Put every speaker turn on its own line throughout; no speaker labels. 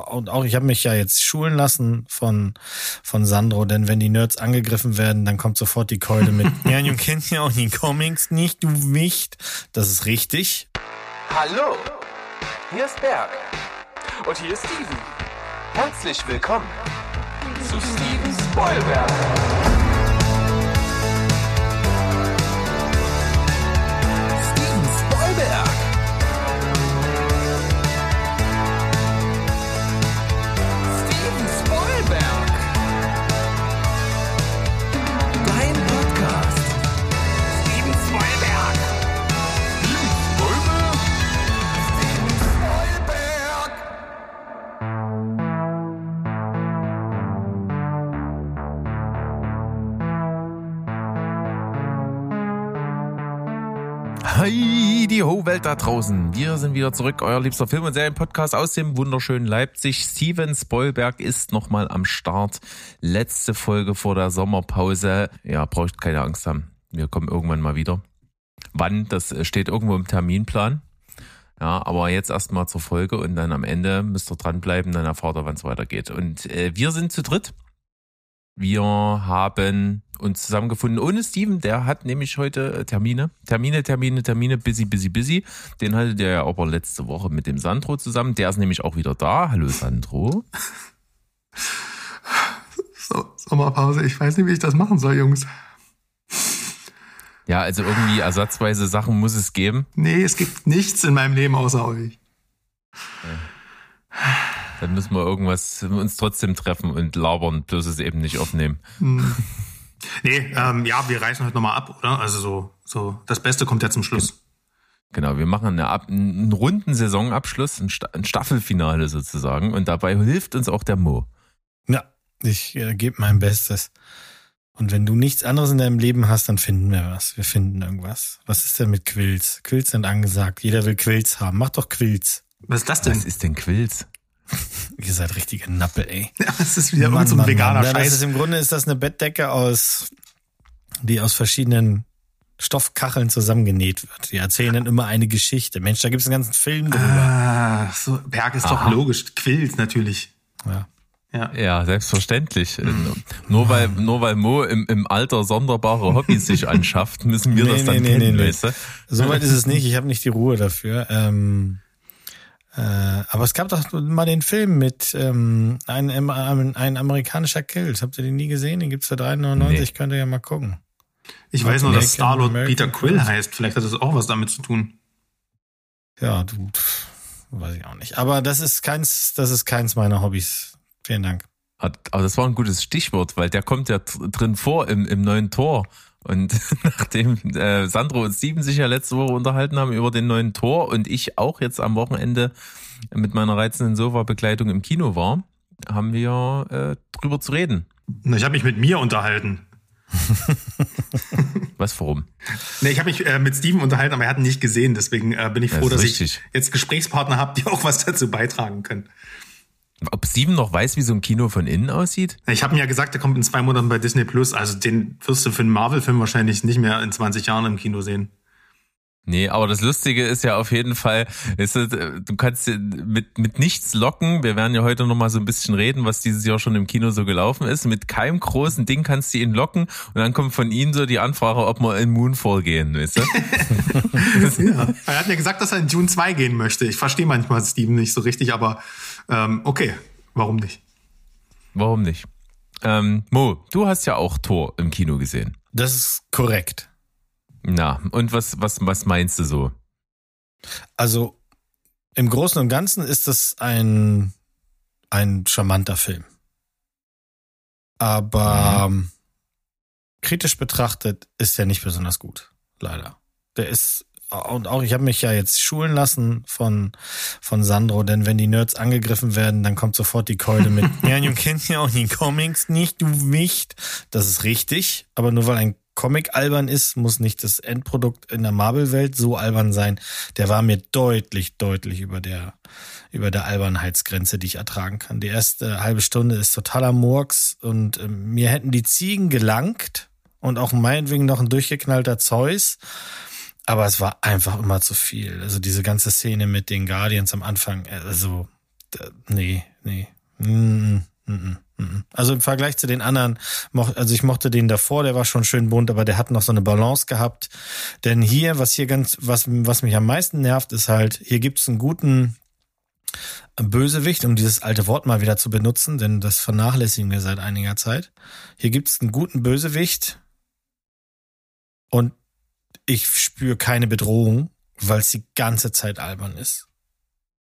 und auch ich habe mich ja jetzt schulen lassen von von Sandro, denn wenn die Nerds angegriffen werden, dann kommt sofort die Keule mit. ja, du kennst ja auch die Comics nicht, du Wicht. Das ist richtig.
Hallo, hier ist Berg und hier ist Steven. Herzlich willkommen zu Steven Spoilberg.
Hi, die Ho-Welt da draußen. Wir sind wieder zurück, euer liebster Film- und Serienpodcast aus dem wunderschönen Leipzig. Steven Spoilberg ist nochmal am Start. Letzte Folge vor der Sommerpause. Ja, braucht keine Angst haben. Wir kommen irgendwann mal wieder. Wann, das steht irgendwo im Terminplan. Ja, aber jetzt erstmal zur Folge und dann am Ende müsst ihr dranbleiben, dann erfahrt ihr, wann es weitergeht. Und äh, wir sind zu dritt. Wir haben uns zusammengefunden ohne Steven, der hat nämlich heute äh, Termine. Termine, Termine, Termine, busy, busy, busy. Den hattet ihr ja aber letzte Woche mit dem Sandro zusammen. Der ist nämlich auch wieder da. Hallo Sandro.
So, Sommerpause. Ich weiß nicht, wie ich das machen soll, Jungs.
Ja, also irgendwie ersatzweise Sachen muss es geben.
Nee, es gibt nichts in meinem Leben außer euch.
Dann müssen wir irgendwas uns trotzdem treffen und labern, bloß es eben nicht aufnehmen.
Nee, ähm, ja, wir reißen heute nochmal ab, oder? Also so, so, das Beste kommt ja zum Schluss.
Genau, wir machen eine, Ab- einen runden Saisonabschluss, ein, Sta ein Staffelfinale sozusagen. Und dabei hilft uns auch der Mo.
Ja, ich äh, gebe mein Bestes. Und wenn du nichts anderes in deinem Leben hast, dann finden wir was. Wir finden irgendwas. Was ist denn mit Quills? Quills sind angesagt. Jeder will Quills haben. Mach doch Quills.
Was ist das denn?
Was ist denn Quills?
Ihr seid richtige Nappe, ey.
Ja, das ist wieder
Mann,
irgend so ein
Mann,
veganer
Mann. Ja, das ist
Scheiß.
im Grunde ist das eine Bettdecke aus, die aus verschiedenen Stoffkacheln zusammengenäht wird. Die erzählen dann immer eine Geschichte. Mensch, da gibt's einen ganzen Film drüber.
Ah, so, Berg ist doch
Aha.
logisch. Quillt natürlich.
Ja.
Ja.
Ja, selbstverständlich. Nur weil, nur weil Mo im, im Alter sonderbare Hobbys sich anschafft, müssen wir
Nee,
das dann
nee, nee,
kennen,
nee, nee.
du?
Soweit ist es nicht. Ich habe nicht die Ruhe dafür. Ähm, äh, aber es gab doch mal den Film mit ähm, ein, ein, ein amerikanischer Kills. Habt ihr den nie gesehen? Den gibt's für 3,99.
Nee.
Könnt ihr ja mal gucken.
Ich weiß nur, dass Starlord Peter Quill heißt. Vielleicht hat das auch was damit zu tun.
Ja, du, weiß ich auch nicht. Aber das ist keins, das ist keins meiner Hobbys. Vielen Dank.
Hat- Aber das war ein gutes Stichwort, weil der kommt ja dr- drin vor im, im neuen Tor. Und nachdem äh, Sandro und Steven sich ja letzte Woche unterhalten haben über den neuen Tor und ich auch jetzt am Wochenende mit meiner reizenden Sofa-Begleitung im Kino war, haben wir äh, drüber zu reden.
Na, Ich habe mich mit mir unterhalten.
Was warum?
Nee, ich habe mich äh, mit Steven unterhalten, aber er hat ihn nicht gesehen. Deswegen äh, bin ich froh,
ist
dass
richtig.
ich jetzt Gesprächspartner habe, die auch was dazu beitragen können.
Ob Steven noch weiß, wie so ein Kino von innen aussieht?
Ich habe ihm ja gesagt, der kommt in zwei Monaten bei Disney Plus. Also den wirst du für einen Marvel-Film wahrscheinlich nicht mehr in 20 Jahren im Kino sehen.
Nee, aber das Lustige ist ja auf jeden Fall, ist, äh, du kannst mit, mit nichts locken. Wir werden ja heute noch mal so ein bisschen reden, was dieses Jahr schon im Kino so gelaufen ist. Mit keinem großen Ding kannst du ihn locken und dann kommt von ihm so die Anfrage, ob wir in Moonfall gehen, weißt du?
Ja. Er hat mir gesagt, dass er in Dune 2 gehen möchte. Ich verstehe manchmal Steven nicht so richtig, aber ähm, okay, warum nicht?
Warum nicht? Ähm, Mo, du hast ja auch Tor im Kino gesehen.
Das ist korrekt.
Na, und was, was, was meinst du so?
Also im Großen und Ganzen ist das ein, ein charmanter Film. Aber ähm, kritisch betrachtet ist er nicht besonders gut, leider. Der ist und auch ich habe mich ja jetzt schulen lassen von von Sandro, denn wenn die Nerds angegriffen werden, dann kommt sofort die Keule mit. ja, du kennst ja auch die Comics nicht, du Wicht. Das ist richtig, aber nur weil ein Comic albern ist, muss nicht das Endprodukt in der Marvel-Welt so albern sein. Der war mir deutlich, deutlich über der über der Albernheitsgrenze, die ich ertragen kann. Die erste halbe Stunde ist totaler Murks und ähm, mir hätten die Ziegen gelangt und auch meinetwegen noch ein durchgeknallter Zeus. Aber es war einfach immer zu viel. Also diese ganze Szene mit den Guardians am Anfang, also nee, nee. Mm, mm, mm. Also im Vergleich zu den anderen, also ich mochte den davor, der war schon schön bunt, aber der hat noch so eine Balance gehabt. Denn hier, was hier ganz, was, was mich am meisten nervt, ist halt, hier gibt's einen guten Bösewicht, um dieses alte Wort mal wieder zu benutzen, denn das vernachlässigen wir seit einiger Zeit. Hier gibt's einen guten Bösewicht und ich spüre keine Bedrohung, weil es die ganze Zeit albern ist.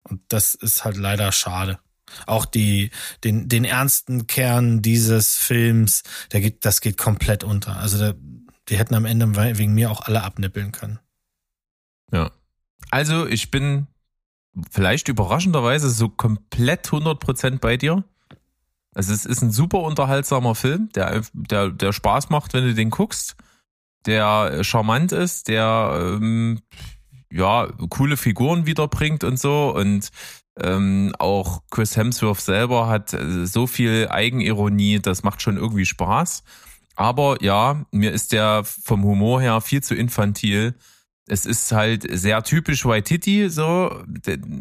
Und das ist halt leider schade. Auch die, den, den ernsten Kern dieses Films, der geht, das geht komplett unter. Also der, die hätten am Ende wegen mir auch alle abnippeln können.
Ja. Also ich bin vielleicht überraschenderweise so komplett 100% bei dir. Also es ist ein super unterhaltsamer Film, der, der, der Spaß macht, wenn du den guckst, der charmant ist, der ähm, ja coole Figuren wiederbringt und so und ähm, auch Chris Hemsworth selber hat äh, so viel Eigenironie, das macht schon irgendwie Spaß. Aber ja, mir ist der vom Humor her viel zu infantil es ist halt sehr typisch Waititi, so,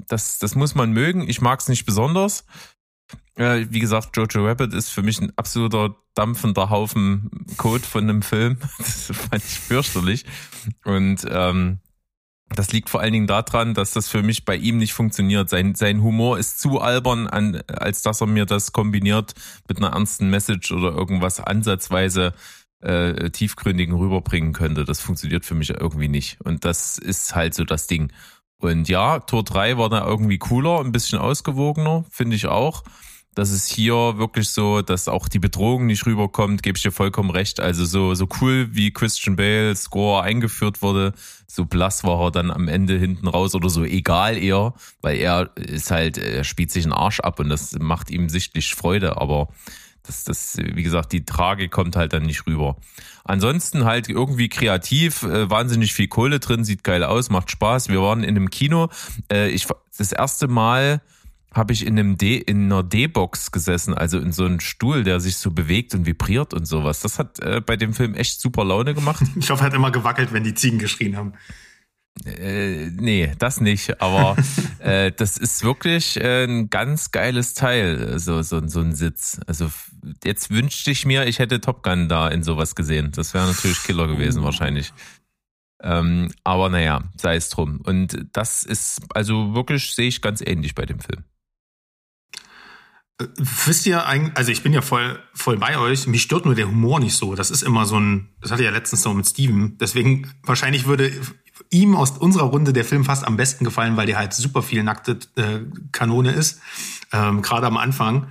das, das muss man mögen. Ich mag es nicht besonders. Äh, wie gesagt, Jojo Rabbit ist für mich ein absoluter dampfender Haufen Code von einem Film. Das fand ich fürchterlich. Und ähm, das liegt vor allen Dingen daran, dass das für mich bei ihm nicht funktioniert. Sein, sein Humor ist zu albern, an, als dass er mir das kombiniert mit einer ernsten Message oder irgendwas ansatzweise äh, tiefgründigen rüberbringen könnte. Das funktioniert für mich irgendwie nicht. Und das ist halt so das Ding. Und ja, Tor 3 war da irgendwie cooler, ein bisschen ausgewogener, finde ich auch. Das ist hier wirklich so, dass auch die Bedrohung nicht rüberkommt, gebe ich dir vollkommen recht. Also so, so cool wie Christian Bale Score eingeführt wurde, so blass war er dann am Ende hinten raus oder so egal eher, weil er ist halt, er spielt sich einen Arsch ab und das macht ihm sichtlich Freude, aber das, das, wie gesagt, die Trage kommt halt dann nicht rüber. Ansonsten halt irgendwie kreativ, äh, wahnsinnig viel Kohle drin, sieht geil aus, macht Spaß. Wir waren in einem Kino. Äh, ich das erste Mal habe ich in einem D, in einer D-Box gesessen, also in so einem Stuhl, der sich so bewegt und vibriert und sowas. Das hat äh, bei dem Film echt super Laune gemacht.
Ich hoffe, er hat immer gewackelt, wenn die Ziegen geschrien haben.
Äh, nee, das nicht. Aber äh, das ist wirklich äh, ein ganz geiles Teil, so, so, so ein Sitz. Also jetzt wünschte ich mir, ich hätte Top Gun da in sowas gesehen. Das wäre natürlich Killer gewesen, oh. wahrscheinlich. Ähm, aber naja, sei es drum. Und das ist, also wirklich sehe ich ganz ähnlich bei dem Film.
Wisst ihr eigentlich, also ich bin ja voll, voll bei euch, mich stört nur der Humor nicht so. Das ist immer so ein, das hatte ich ja letztens noch mit Steven. Deswegen, wahrscheinlich würde ihm aus unserer Runde der Film fast am besten gefallen, weil der halt super viel nackte äh, Kanone ist, ähm, gerade am Anfang.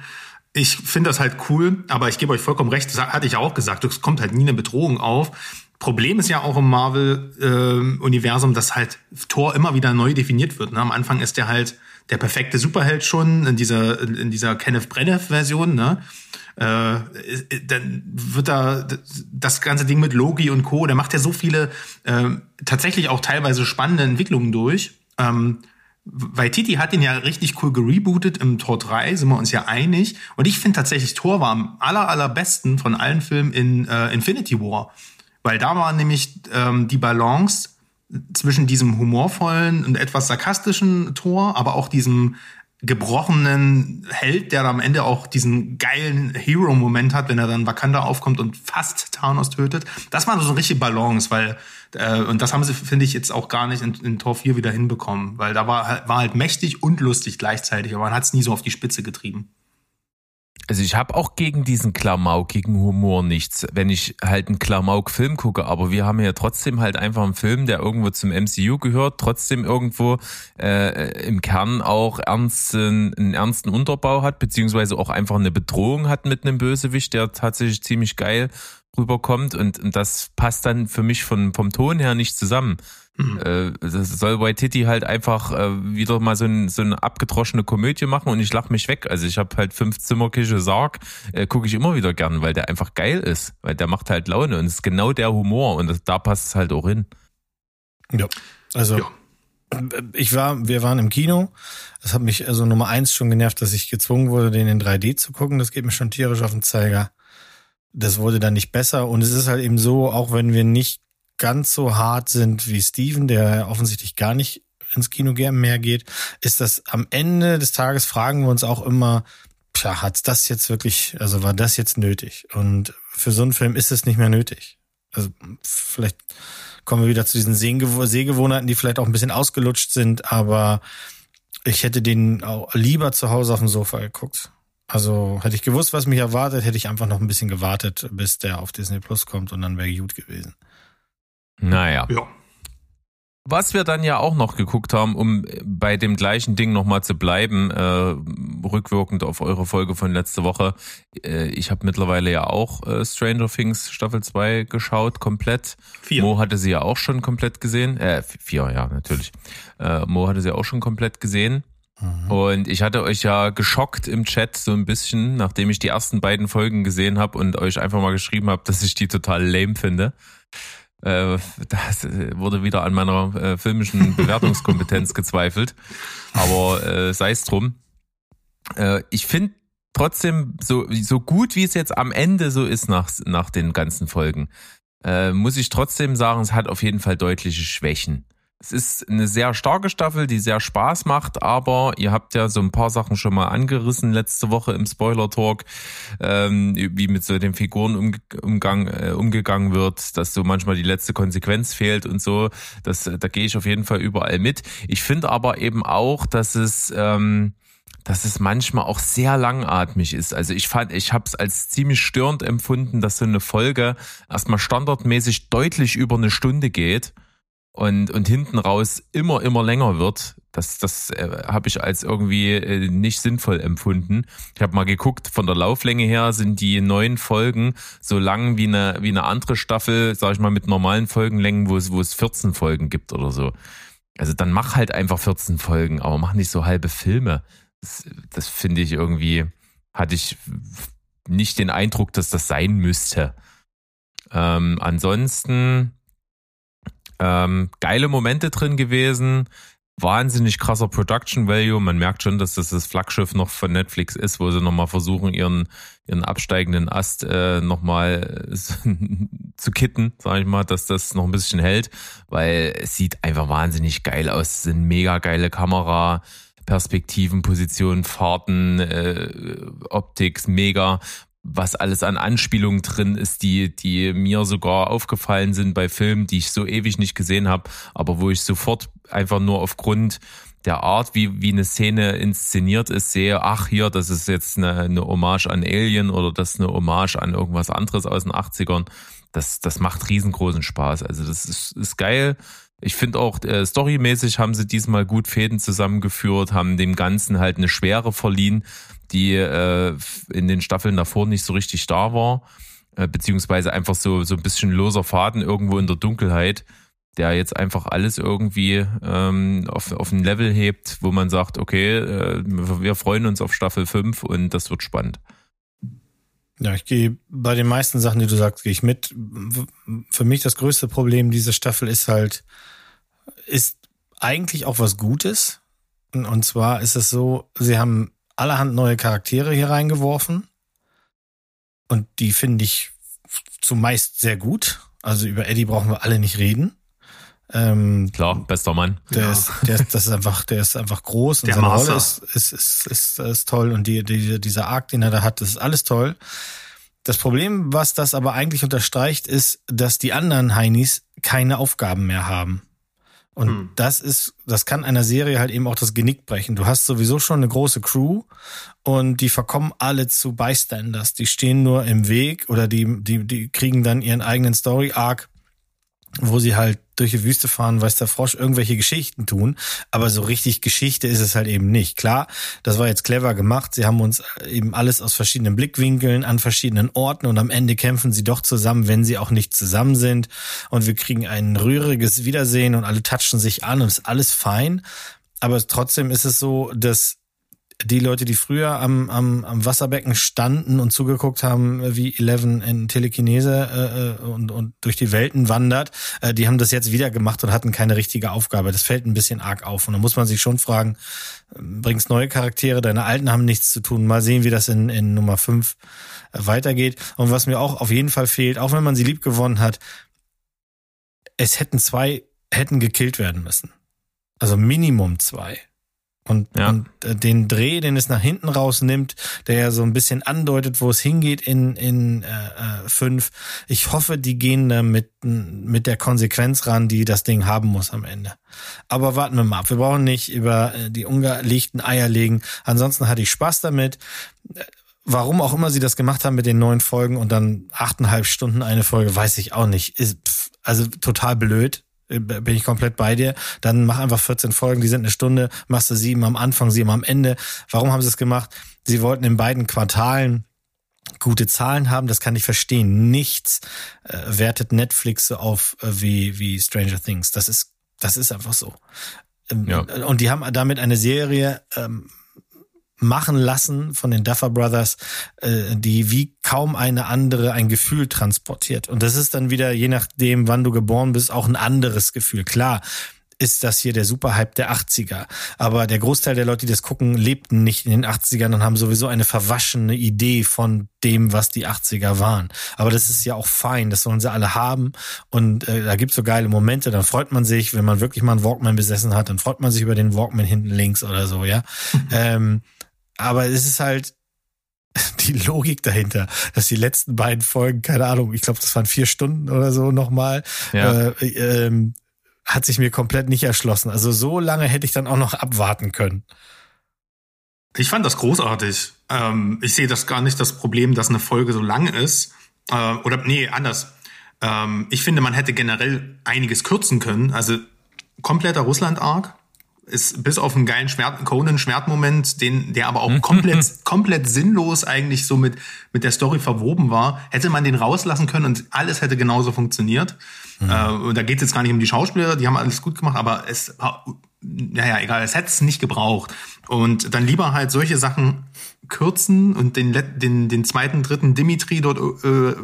Ich finde das halt cool, aber ich gebe euch vollkommen recht, das hatte ich auch gesagt, es kommt halt nie eine Bedrohung auf. Problem ist ja auch im Marvel-Universum, äh, dass halt Thor immer wieder neu definiert wird. Ne? Am Anfang ist der halt der perfekte Superheld schon in dieser, in dieser Kenneth Branagh-Version. Ne? Äh, dann wird da das ganze Ding mit Logi und Co., der macht ja so viele äh, tatsächlich auch teilweise spannende Entwicklungen durch. Ähm, weil Titi hat ihn ja richtig cool gerebootet im Tor 3, sind wir uns ja einig. Und ich finde tatsächlich, Tor war am aller, allerbesten von allen Filmen in äh, Infinity War. Weil da war nämlich ähm, die Balance zwischen diesem humorvollen und etwas sarkastischen Tor, aber auch diesem gebrochenen Held, der am Ende auch diesen geilen Hero-Moment hat, wenn er dann Wakanda aufkommt und fast Thanos tötet. Das war so eine richtige Balance, weil äh, und das haben sie, finde ich, jetzt auch gar nicht in, in Tor 4 wieder hinbekommen, weil da war, war halt mächtig und lustig gleichzeitig, aber man hat es nie so auf die Spitze getrieben.
Also ich habe auch gegen diesen klamaukigen Humor nichts, wenn ich halt einen Klamauk-Film gucke, aber wir haben ja trotzdem halt einfach einen Film, der irgendwo zum MCU gehört, trotzdem irgendwo äh, im Kern auch ernsten, einen ernsten Unterbau hat, beziehungsweise auch einfach eine Bedrohung hat mit einem Bösewicht, der tatsächlich ziemlich geil rüberkommt und, und das passt dann für mich von, vom Ton her nicht zusammen. Mhm. Äh, das soll Waititi halt einfach äh, wieder mal so, ein, so eine abgedroschene Komödie machen und ich lach mich weg. Also ich habe halt fünf Zimmerkische Sarg, äh, gucke ich immer wieder gern, weil der einfach geil ist, weil der macht halt Laune und es ist genau der Humor und das, da passt es halt auch hin.
Ja, also ja. ich war, wir waren im Kino. Das hat mich also Nummer eins schon genervt, dass ich gezwungen wurde, den in 3D zu gucken. Das geht mir schon tierisch auf den Zeiger. Das wurde dann nicht besser und es ist halt eben so, auch wenn wir nicht ganz so hart sind wie Steven, der offensichtlich gar nicht ins Kino mehr geht, ist dass am Ende des Tages fragen wir uns auch immer, tja, hat's das jetzt wirklich, also war das jetzt nötig? Und für so einen Film ist es nicht mehr nötig. Also vielleicht kommen wir wieder zu diesen Sehgewohnheiten, die vielleicht auch ein bisschen ausgelutscht sind, aber ich hätte den auch lieber zu Hause auf dem Sofa geguckt. Also hätte ich gewusst, was mich erwartet, hätte ich einfach noch ein bisschen gewartet, bis der auf Disney Plus kommt und dann wäre gut gewesen.
Naja.
Ja.
Was wir dann ja auch noch geguckt haben, um bei dem gleichen Ding nochmal zu bleiben, äh, rückwirkend auf eure Folge von letzte Woche. Äh, ich habe mittlerweile ja auch äh, Stranger Things Staffel 2 geschaut, komplett.
Vier.
Mo hatte sie ja auch schon komplett gesehen. Äh, vier, ja, natürlich. Äh, Mo hatte sie auch schon komplett gesehen. Und ich hatte euch ja geschockt im Chat so ein bisschen, nachdem ich die ersten beiden Folgen gesehen habe und euch einfach mal geschrieben habe, dass ich die total lame finde. Äh, das wurde wieder an meiner äh, filmischen Bewertungskompetenz gezweifelt. Aber äh, sei es drum. Äh, ich finde trotzdem, so, so gut wie es jetzt am Ende so ist nach, nach den ganzen Folgen, äh, muss ich trotzdem sagen, es hat auf jeden Fall deutliche Schwächen. Es ist eine sehr starke Staffel, die sehr Spaß macht, aber ihr habt ja so ein paar Sachen schon mal angerissen letzte Woche im Spoiler-Talk, ähm, wie mit so den Figuren um, umgang, äh, umgegangen wird, dass so manchmal die letzte Konsequenz fehlt und so. Das, da gehe ich auf jeden Fall überall mit. Ich finde aber eben auch, dass es... Ähm, dass es manchmal auch sehr langatmig ist. Also ich fand, ich habe es als ziemlich störend empfunden, dass so eine Folge erstmal standardmäßig deutlich über eine Stunde geht und, und hinten raus immer, immer länger wird. Das, das äh, habe ich als irgendwie äh, nicht sinnvoll empfunden. Ich habe mal geguckt, von der Lauflänge her sind die neun Folgen so lang wie eine, wie eine andere Staffel, sag ich mal, mit normalen Folgenlängen, wo es, wo es 14 Folgen gibt oder so. Also dann mach halt einfach 14 Folgen, aber mach nicht so halbe Filme. Das, das finde ich irgendwie, hatte ich nicht den Eindruck, dass das sein müsste. Ähm, ansonsten ähm, geile Momente drin gewesen, wahnsinnig krasser Production Value. Man merkt schon, dass das das Flaggschiff noch von Netflix ist, wo sie nochmal versuchen, ihren, ihren absteigenden Ast äh, nochmal zu kitten, sag ich mal, dass das noch ein bisschen hält, weil es sieht einfach wahnsinnig geil aus. Es sind mega geile Kamera. Perspektiven, Positionen, Fahrten, äh, Optik, mega was alles an Anspielungen drin ist, die, die mir sogar aufgefallen sind bei Filmen, die ich so ewig nicht gesehen habe, aber wo ich sofort einfach nur aufgrund der Art, wie, wie eine Szene inszeniert ist, sehe, ach hier, das ist jetzt eine, eine Hommage an Alien oder das ist eine Hommage an irgendwas anderes aus den 80ern. Das, das macht riesengroßen Spaß. Also das ist, ist geil. Ich finde auch, äh, storymäßig haben sie diesmal gut Fäden zusammengeführt, haben dem Ganzen halt eine Schwere verliehen, die äh, in den Staffeln davor nicht so richtig da war, äh, beziehungsweise einfach so, so ein bisschen loser Faden irgendwo in der Dunkelheit, der jetzt einfach alles irgendwie ähm, auf, auf ein Level hebt, wo man sagt, okay, äh, wir freuen uns auf Staffel 5 und das wird spannend.
Ja, ich gehe bei den meisten Sachen, die du sagst, gehe ich mit. Für mich das größte Problem dieser Staffel ist halt, ist eigentlich auch was Gutes. Und zwar ist es so, sie haben allerhand neue Charaktere hier reingeworfen. Und die finde ich zumeist sehr gut. Also über Eddie brauchen wir alle nicht reden.
Ähm, Klar, bester Mann.
Der ja. ist, der ist, das ist einfach, der ist einfach groß und
der
seine
Master.
Rolle ist, ist, ist, ist, ist toll und die, die, dieser Arc, den er da hat, das ist alles toll. Das Problem, was das aber eigentlich unterstreicht, ist, dass die anderen Heinis keine Aufgaben mehr haben. Und hm. das ist, das kann einer Serie halt eben auch das Genick brechen. Du hast sowieso schon eine große Crew und die verkommen alle zu Bystanders. Die stehen nur im Weg oder die, die, die kriegen dann ihren eigenen Story-Arc wo sie halt durch die Wüste fahren, weiß der Frosch, irgendwelche Geschichten tun. Aber so richtig Geschichte ist es halt eben nicht. Klar, das war jetzt clever gemacht. Sie haben uns eben alles aus verschiedenen Blickwinkeln an verschiedenen Orten und am Ende kämpfen sie doch zusammen, wenn sie auch nicht zusammen sind. Und wir kriegen ein rühriges Wiedersehen und alle touchen sich an und ist alles fein. Aber trotzdem ist es so, dass die Leute, die früher am, am, am Wasserbecken standen und zugeguckt haben, wie Eleven in Telekinese äh, und, und durch die Welten wandert, äh, die haben das jetzt wieder gemacht und hatten keine richtige Aufgabe. Das fällt ein bisschen arg auf. Und da muss man sich schon fragen, bringst neue Charaktere, deine alten haben nichts zu tun. Mal sehen, wie das in, in Nummer 5 äh, weitergeht. Und was mir auch auf jeden Fall fehlt, auch wenn man sie lieb gewonnen hat, es hätten zwei, hätten gekillt werden müssen. Also Minimum zwei. Und,
Ja.
und äh, den Dreh, den es nach hinten rausnimmt, der ja so ein bisschen andeutet, wo es hingeht in, in äh, äh, fünf. Ich hoffe, die gehen da mit, mit der Konsequenz ran, die das Ding haben muss am Ende. Aber warten wir mal ab. Wir brauchen nicht über äh, die ungelegten Eier legen. Ansonsten hatte ich Spaß damit. Warum auch immer sie das gemacht haben mit den neuen Folgen und dann achteinhalb Stunden eine Folge, weiß ich auch nicht. Ist, also total blöd bin ich komplett bei dir. Dann mach einfach 14 Folgen, die sind eine Stunde, machst du sieben am Anfang, sieben am Ende. Warum haben sie es gemacht? Sie wollten in beiden Quartalen gute Zahlen haben, das kann ich verstehen. Nichts äh, wertet Netflix so auf äh, wie, wie Stranger Things. Das ist, das ist einfach so. Ähm,
Ja.
Und die haben damit eine Serie ähm, machen lassen von den Duffer Brothers, äh, die wie kaum eine andere ein Gefühl transportiert. Und das ist dann wieder, je nachdem, wann du geboren bist, auch ein anderes Gefühl. Klar ist das hier der Superhype der 80er. Aber der Großteil der Leute, die das gucken, lebten nicht in den 80ern und haben sowieso eine verwaschene Idee von dem, was die 80er waren. Aber das ist ja auch fein, das sollen sie alle haben. Und äh, da gibt's so geile Momente, dann freut man sich, wenn man wirklich mal einen Walkman besessen hat, dann freut man sich über den Walkman hinten links oder so, ja. ähm, aber es ist halt die Logik dahinter, dass die letzten beiden Folgen, keine Ahnung, ich glaube, das waren vier Stunden oder so nochmal,
Ja.
äh, ähm, hat sich mir komplett nicht erschlossen. Also so lange hätte ich dann auch noch abwarten können.
Ich fand das großartig. Ähm, ich sehe das gar nicht das Problem, dass eine Folge so lang ist. Äh, oder nee, anders. Ähm, ich finde, man hätte generell einiges kürzen können. Also kompletter Russland-Arc ist bis auf einen geilen Schwert, Conan-Schwertmoment, den, der aber auch komplett, komplett sinnlos eigentlich so mit, mit der Story verwoben war, hätte man den rauslassen können und alles hätte genauso funktioniert. Äh, und da geht es jetzt gar nicht um die Schauspieler, die haben alles gut gemacht, aber es war, naja, egal, es hätte es nicht gebraucht. Und dann lieber halt solche Sachen kürzen und den, let- den, den zweiten, dritten Dimitri dort, äh,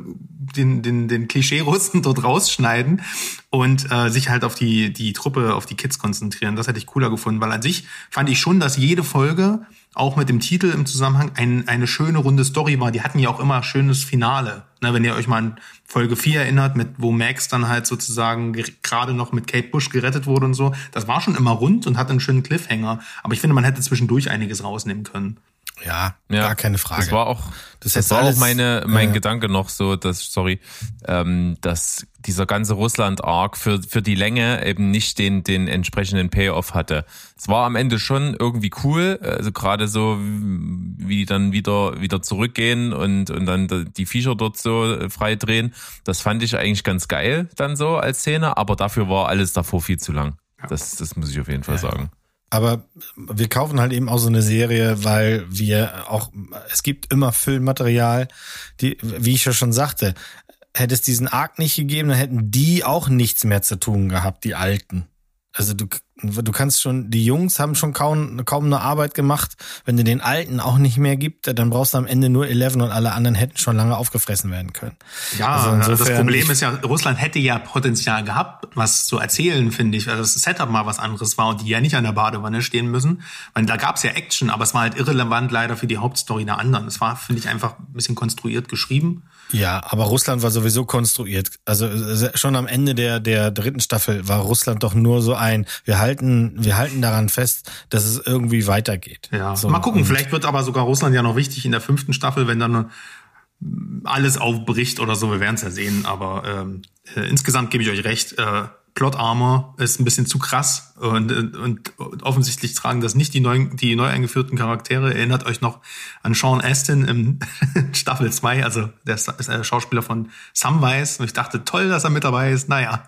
den, den, den Klischee-Russen dort rausschneiden und äh, sich halt auf die, die Truppe, auf die Kids konzentrieren. Das hätte ich cooler gefunden, weil an sich fand ich schon, dass jede Folge auch mit dem Titel im Zusammenhang ein, eine schöne runde Story war. Die hatten ja auch immer schönes Finale. Ne, wenn ihr euch mal an Folge 4 erinnert, mit wo Max dann halt sozusagen ger- gerade noch mit Kate Bush gerettet wurde und so, das war schon immer rund und hatte einen schönen Cliffhanger. Aber ich finde, man hätte zwischendurch einiges rausnehmen können.
Ja,
Ja,
gar keine Frage.
Das war auch,
Das
das,
ist
war
alles,
auch meine, mein
äh,
Gedanke noch so, dass, sorry, ähm, dass dieser ganze Russland-Arc für, für die Länge eben nicht den, den entsprechenden Payoff hatte. Es war am Ende schon irgendwie cool, also gerade so, wie die dann wieder, wieder zurückgehen und, und dann die Viecher dort so frei drehen. Das fand ich eigentlich ganz geil dann so als Szene, aber dafür war alles davor viel zu lang. Das, das muss ich auf jeden Fall sagen.
Aber wir kaufen halt eben auch so eine Serie, weil wir auch, es gibt immer Füllmaterial, die, wie ich ja schon sagte, hätte es diesen Arc nicht gegeben, dann hätten die auch nichts mehr zu tun gehabt, die Alten. Also du, du kannst schon, die Jungs haben schon kaum, kaum eine Arbeit gemacht. Wenn du den Alten auch nicht mehr gibt, dann brauchst du am Ende nur Eleven und alle anderen hätten schon lange aufgefressen werden können.
Ja,
Also
das
insofern,
Problem
ich-
ist ja, Russland hätte ja Potenzial gehabt, was zu erzählen, finde ich, weil das Setup mal was anderes war und die ja nicht an der Badewanne stehen müssen. Weil da gab's ja Action, aber es war halt irrelevant leider für die Hauptstory der anderen. Es war, finde ich, einfach ein bisschen konstruiert geschrieben.
Ja, aber Russland war sowieso konstruiert. Also äh, schon am Ende der der dritten Staffel war Russland doch nur so ein, wir halten wir halten daran fest, dass es irgendwie weitergeht.
Ja,
so,
mal gucken. Vielleicht wird aber sogar Russland ja noch wichtig in der fünften Staffel, wenn dann alles aufbricht oder so. Wir werden es ja sehen. Aber ähm, äh, insgesamt gebe ich euch recht. Äh, Plot Armor ist ein bisschen zu krass und, und, und offensichtlich tragen das nicht die neuen, die neu eingeführten Charaktere. Erinnert euch noch an Sean Astin im Staffel 2, also der der Schauspieler von Samwise. Und ich dachte, toll, dass er mit dabei ist. Naja,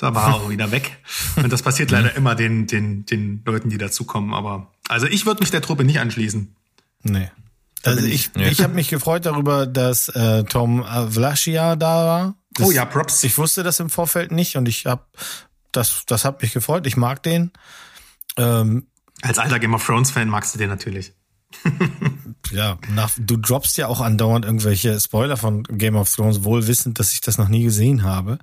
da war er auch wieder weg. Und das passiert leider immer den, den, den Leuten, die dazukommen. Aber also ich würde mich der Truppe nicht anschließen.
Nee. Also ich,
ich.
ich habe mich gefreut darüber, dass äh, Tom Vlaschia da war. Das,
Oh ja, Props.
Ich wusste das im Vorfeld nicht und ich habe das das hat mich gefreut. Ich mag den. Ähm,
Als alter Game of Thrones Fan magst du den natürlich.
ja, nach, du droppst ja auch andauernd irgendwelche Spoiler von Game of Thrones, wohl wissend, dass ich das noch nie gesehen habe.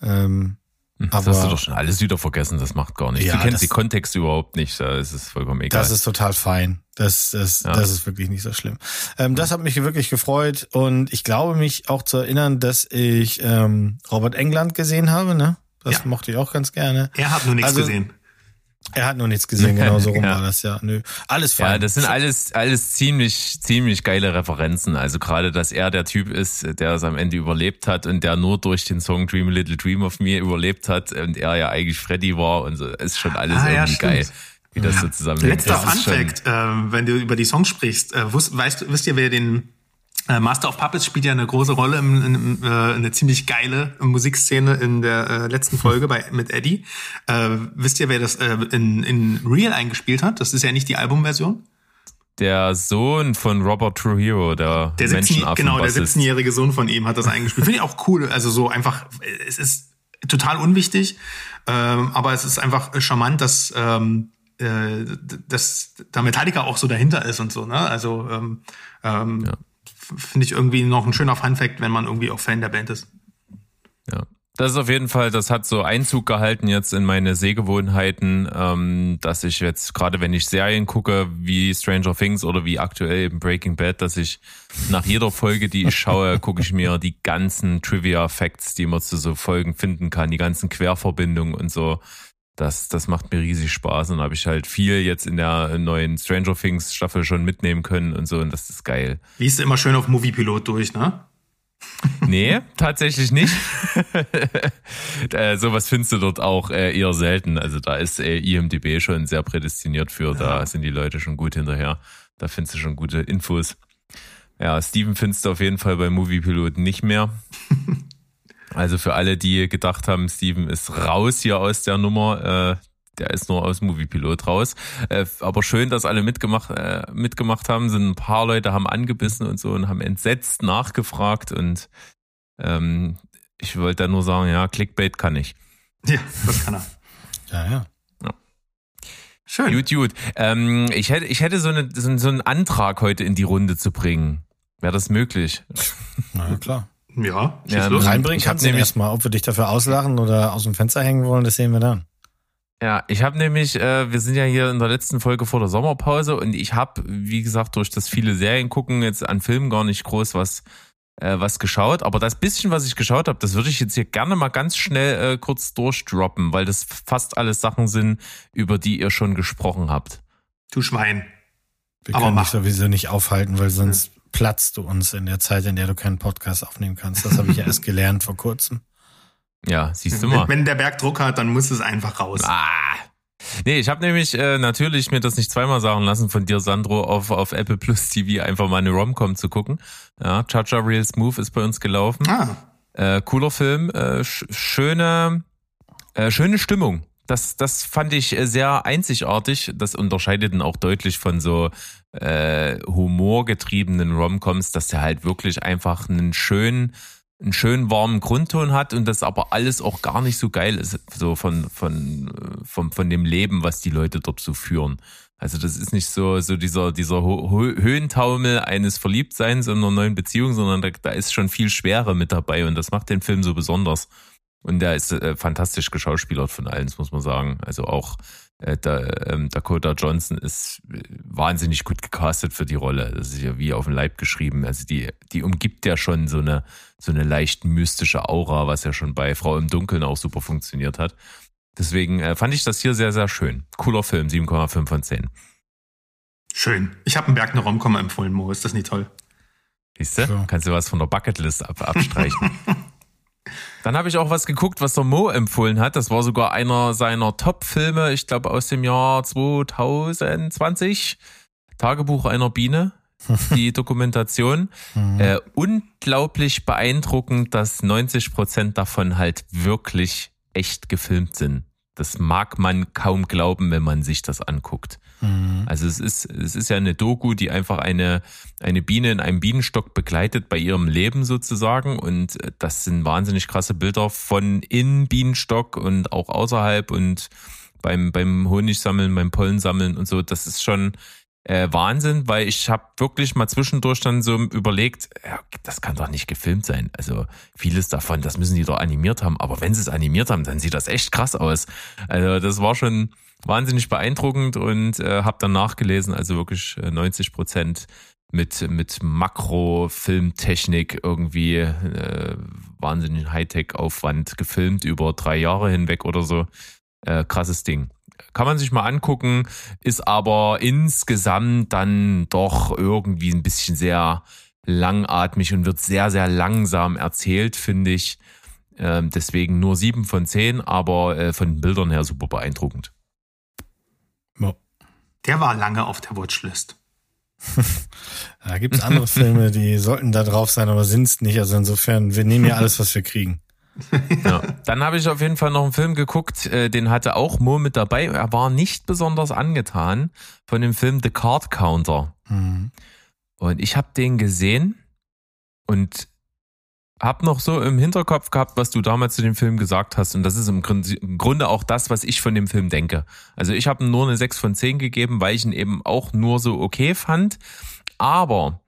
Ähm,
Hm, Das
Aber-
hast du doch schon alles wieder vergessen, das macht gar nichts.
Ja,
du kennst
das-
die Kontexte überhaupt nicht, da ist es vollkommen egal.
Das ist total fein. Das, das,
Ja.
das ist wirklich nicht so schlimm. Ähm, das hat mich wirklich gefreut und ich glaube mich auch zu erinnern, dass ich ähm, Robert England gesehen habe. Ne? Das
Ja.
mochte ich auch ganz gerne.
Er hat nur nichts
Also-
gesehen.
Er hat nur nichts gesehen, genau so rum ja. war das ja. Nö, alles fein.
Ja, das sind alles, alles ziemlich, ziemlich geile Referenzen. Also gerade, dass er der Typ ist, der es am Ende überlebt hat und der nur durch den Song Dream a Little Dream of Me überlebt hat und er ja eigentlich Freddy war und so, ist schon alles ah, irgendwie ja, geil. Wie das so zusammenhängt.
Letzter Fun Fact, äh, wenn du über die Songs sprichst, äh, weißt, wisst ihr, wer den äh, Master of Puppets spielt ja eine große Rolle, in, in, äh, eine ziemlich geile Musikszene in der äh, letzten Folge bei mit Eddie. Äh, wisst ihr, wer das äh, in, in Real eingespielt hat? Das ist ja nicht die Albumversion.
Der Sohn von Robert Trujillo, der,
der 17, Genau, der 17-jährige Sohn von ihm hat das eingespielt. Finde ich auch cool. Also so einfach, es ist total unwichtig, ähm, aber es ist einfach charmant, dass ähm, äh, dass da Metallica auch so dahinter ist und so. Ne? Also ähm, ähm, ja finde ich irgendwie noch ein schöner Funfact, wenn man irgendwie auch Fan der Band ist.
Ja. Das ist auf jeden Fall, das hat so Einzug gehalten jetzt in meine Sehgewohnheiten, ähm, dass ich jetzt, gerade wenn ich Serien gucke, wie Stranger Things oder wie aktuell eben Breaking Bad, dass ich nach jeder Folge, die ich schaue, gucke ich mir die ganzen Trivia-Facts, die man zu so Folgen finden kann, die ganzen Querverbindungen und so das, das macht mir riesig Spaß und habe ich halt viel jetzt in der neuen Stranger Things Staffel schon mitnehmen können und so und das ist geil.
Liest du immer schön auf Moviepilot durch, ne?
Nee, tatsächlich nicht. äh, sowas findest du dort auch äh, eher selten. Also da ist äh, IMDB schon sehr prädestiniert für, ja. da sind die Leute schon gut hinterher. Da findest du schon gute Infos. Ja, Steven findest du auf jeden Fall bei Moviepilot nicht mehr. Also für alle, die gedacht haben, Steven ist raus hier aus der Nummer, äh, der ist nur aus Moviepilot raus. Äh, aber schön, dass alle mitgemacht, äh, mitgemacht haben. Sind ein paar Leute haben angebissen und so und haben entsetzt nachgefragt. Und ähm, ich wollte da nur sagen, ja, Clickbait kann ich.
Ja, das kann er.
ja, ja. ja.
Schön. Gut, gut. Ähm, ich hätte, ich hätte so, eine, so, so einen Antrag heute in die Runde zu bringen. Wäre das möglich?
Na klar.
Ja,
ja reinbringen kannst du erstmal. Ob wir dich dafür auslachen oder aus dem Fenster hängen wollen, das sehen wir dann.
Ja, ich habe nämlich, äh, wir sind ja hier in der letzten Folge vor der Sommerpause und ich habe, wie gesagt, durch das viele Serien gucken, jetzt an Filmen gar nicht groß was äh, was geschaut. Aber das bisschen, was ich geschaut habe, das würde ich jetzt hier gerne mal ganz schnell äh, kurz durchdroppen, weil das fast alles Sachen sind, über die ihr schon gesprochen habt.
Du Schwein.
Wir Aber können dich sowieso nicht aufhalten, weil sonst platzt du uns in der Zeit, in der du keinen Podcast aufnehmen kannst. Das habe ich ja erst gelernt vor kurzem.
Ja, siehst du mal.
Wenn der Berg Druck hat, dann muss es einfach raus.
Ah. Nee, ich habe nämlich äh, natürlich mir das nicht zweimal sagen lassen von dir, Sandro, auf, auf Apple Plus TV einfach mal eine Romcom zu gucken. Ja, Chacha Real Smooth ist bei uns gelaufen. Ah. Äh, cooler Film, äh, sch schöne, äh, schöne Stimmung. Das, das fand ich äh, sehr einzigartig. Das unterscheidet ihn auch deutlich von so äh, humorgetriebenen Romcoms, dass der halt wirklich einfach einen schönen, einen schönen warmen Grundton hat und das aber alles auch gar nicht so geil ist, so von, von, von, von dem Leben, was die Leute dort so führen. Also das ist nicht so, so dieser, dieser Höhentaumel eines Verliebtseins in einer neuen Beziehung, sondern da, da ist schon viel Schwere mit dabei und das macht den Film so besonders. Und der ist äh, fantastisch geschauspielert von allen, muss man sagen. Also auch äh, der, ähm, Dakota Johnson ist wahnsinnig gut gecastet für die Rolle. Das ist ja wie auf dem Leib geschrieben. Also die, die umgibt ja schon so eine, so eine leicht mystische Aura, was ja schon bei Frau im Dunkeln auch super funktioniert hat. Deswegen äh, fand ich das hier sehr, sehr schön. Cooler Film, 7,5 von 10.
Schön. Ich habe einen Berg eine Romcom empfohlen, Mo. Ist das nicht toll?
Siehst du? So. Kannst du was von der Bucketlist ab abstreichen. Dann habe ich auch was geguckt, was der Mo empfohlen hat. Das war sogar einer seiner Top-Filme, ich glaube aus dem Jahr 2020. Tagebuch einer Biene, die Dokumentation. Mhm. Äh, unglaublich beeindruckend, dass 90 Prozent davon halt wirklich echt gefilmt sind. Das mag man kaum glauben, wenn man sich das anguckt. Mhm. Also es ist, es ist ja eine Doku, die einfach eine, eine Biene in einem Bienenstock begleitet bei ihrem Leben sozusagen. Und das sind wahnsinnig krasse Bilder von in Bienenstock und auch außerhalb und beim, beim Honigsammeln, beim Pollensammeln und so. Das ist schon äh, Wahnsinn, weil ich habe wirklich mal zwischendurch dann so überlegt, ja, das kann doch nicht gefilmt sein. Also vieles davon, das müssen die doch animiert haben. Aber wenn sie es animiert haben, dann sieht das echt krass aus. Also das war schon wahnsinnig beeindruckend und äh, habe dann nachgelesen, also wirklich 90 äh, Prozent mit mit Makro-Filmtechnik irgendwie äh, wahnsinnig Hightech-Aufwand gefilmt über drei Jahre hinweg oder so. Äh, krasses Ding. Kann man sich mal angucken, ist aber insgesamt dann doch irgendwie ein bisschen sehr langatmig und wird sehr, sehr langsam erzählt, finde ich. Ähm, deswegen nur sieben von zehn, aber äh, von den Bildern her super beeindruckend.
Ja. Der war lange auf der Watchlist.
da gibt es andere Filme, die sollten da drauf sein, aber sind es nicht. Also insofern, wir nehmen ja alles, was wir kriegen.
Ja. Dann habe ich auf jeden Fall noch einen Film geguckt, äh, den hatte auch Mo mit dabei. Er war nicht besonders angetan von dem Film The Card Counter. Mhm. Und ich habe den gesehen und hab noch so im Hinterkopf gehabt, was du damals zu dem Film gesagt hast. Und das ist im Grunde auch das, was ich von dem Film denke. Also ich habe nur eine 6 von 10 gegeben, weil ich ihn eben auch nur so okay fand. Aber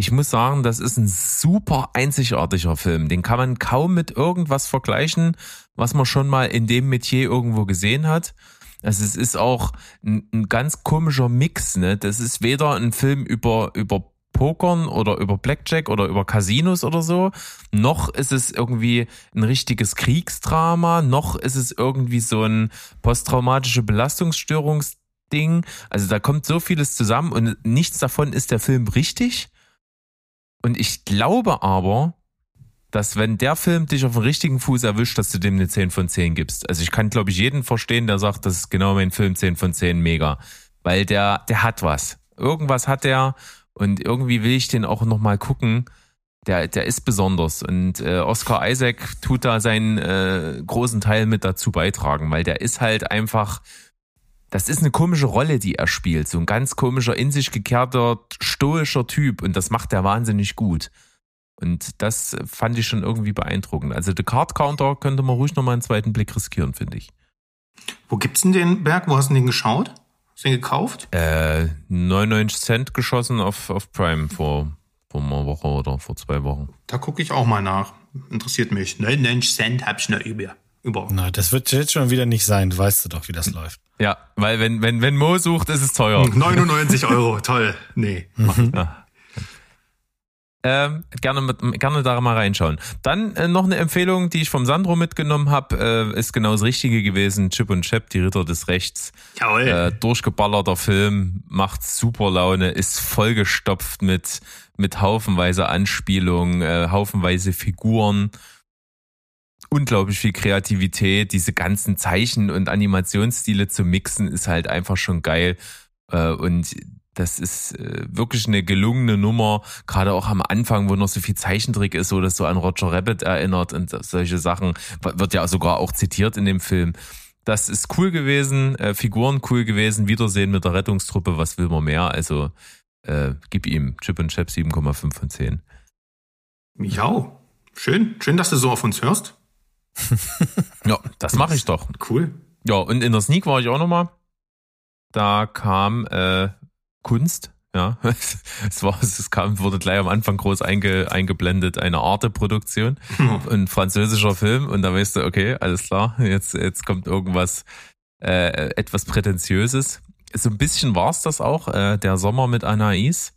ich muss sagen, das ist ein super einzigartiger Film. Den kann man kaum mit irgendwas vergleichen, was man schon mal in dem Metier irgendwo gesehen hat. Also es ist auch ein, ein ganz komischer Mix, ne? Das ist weder ein Film über, über Pokern oder über Blackjack oder über Casinos oder so, noch ist es irgendwie ein richtiges Kriegsdrama, noch ist es irgendwie so ein posttraumatische Belastungsstörungsding. Also da kommt so vieles zusammen und nichts davon ist der Film richtig. Und ich glaube aber, dass wenn der Film dich auf den richtigen Fuß erwischt, dass du dem eine 10 von 10 gibst. Also ich kann, glaube ich, jeden verstehen, der sagt, das ist genau mein Film, 10 von 10, mega. Weil der, der hat was. Irgendwas hat der und irgendwie will ich den auch nochmal gucken. Der, der ist besonders und äh, Oscar Isaac tut da seinen äh, großen Teil mit dazu beitragen, weil der ist halt einfach, das ist eine komische Rolle, die er spielt. So ein ganz komischer, in sich gekehrter, stoischer Typ und das macht er wahnsinnig gut. Und das fand ich schon irgendwie beeindruckend. Also The Card Counter könnte man ruhig nochmal einen zweiten Blick riskieren, finde ich.
Wo gibt's denn den Berg? Wo hast du den geschaut? Hast du den gekauft?
Äh, 99 Cent geschossen auf, auf Prime vor, vor einer Woche oder vor zwei Wochen.
Da gucke ich auch mal nach. Interessiert mich. 99 Cent hab ich noch über. Über.
Na, das wird jetzt schon wieder nicht sein. Du weißt du doch, wie das läuft.
Ja, weil wenn, wenn, wenn Mo sucht, ist es teuer.
99 Euro, toll. Nee. Ja.
Ähm, gerne, mit, gerne da mal reinschauen. Dann äh, noch eine Empfehlung, die ich vom Sandro mitgenommen habe, äh, ist genau das Richtige gewesen. Chip und Chap, die Ritter des Rechts.
Jawohl.
Äh, durchgeballerter Film, macht super Laune, ist vollgestopft mit, mit haufenweise Anspielungen, äh, haufenweise Figuren. Unglaublich viel Kreativität, diese ganzen Zeichen und Animationsstile zu mixen, ist halt einfach schon geil. Äh, und das ist äh, wirklich eine gelungene Nummer, gerade auch am Anfang, wo noch so viel Zeichentrick ist, so dass so an Roger Rabbit erinnert und solche Sachen, wird ja sogar auch zitiert in dem Film. Das ist cool gewesen, äh, Figuren cool gewesen, Wiedersehen mit der Rettungstruppe, was will man mehr? Also äh, gib ihm Chip und Chap 7,5 von 10.
Ja, schön, schön, dass du so auf uns hörst.
ja, das mache ich doch.
Cool.
Ja, und in der Sneak war ich auch nochmal. Da kam äh, Kunst. Ja, es war, es kam, wurde gleich am Anfang groß einge, eingeblendet, eine Arte-Produktion, ein französischer Film und da weißt du, okay, alles klar, jetzt, jetzt kommt irgendwas, äh, etwas Prätentiöses. So ein bisschen war es das auch, äh, der Sommer mit Anais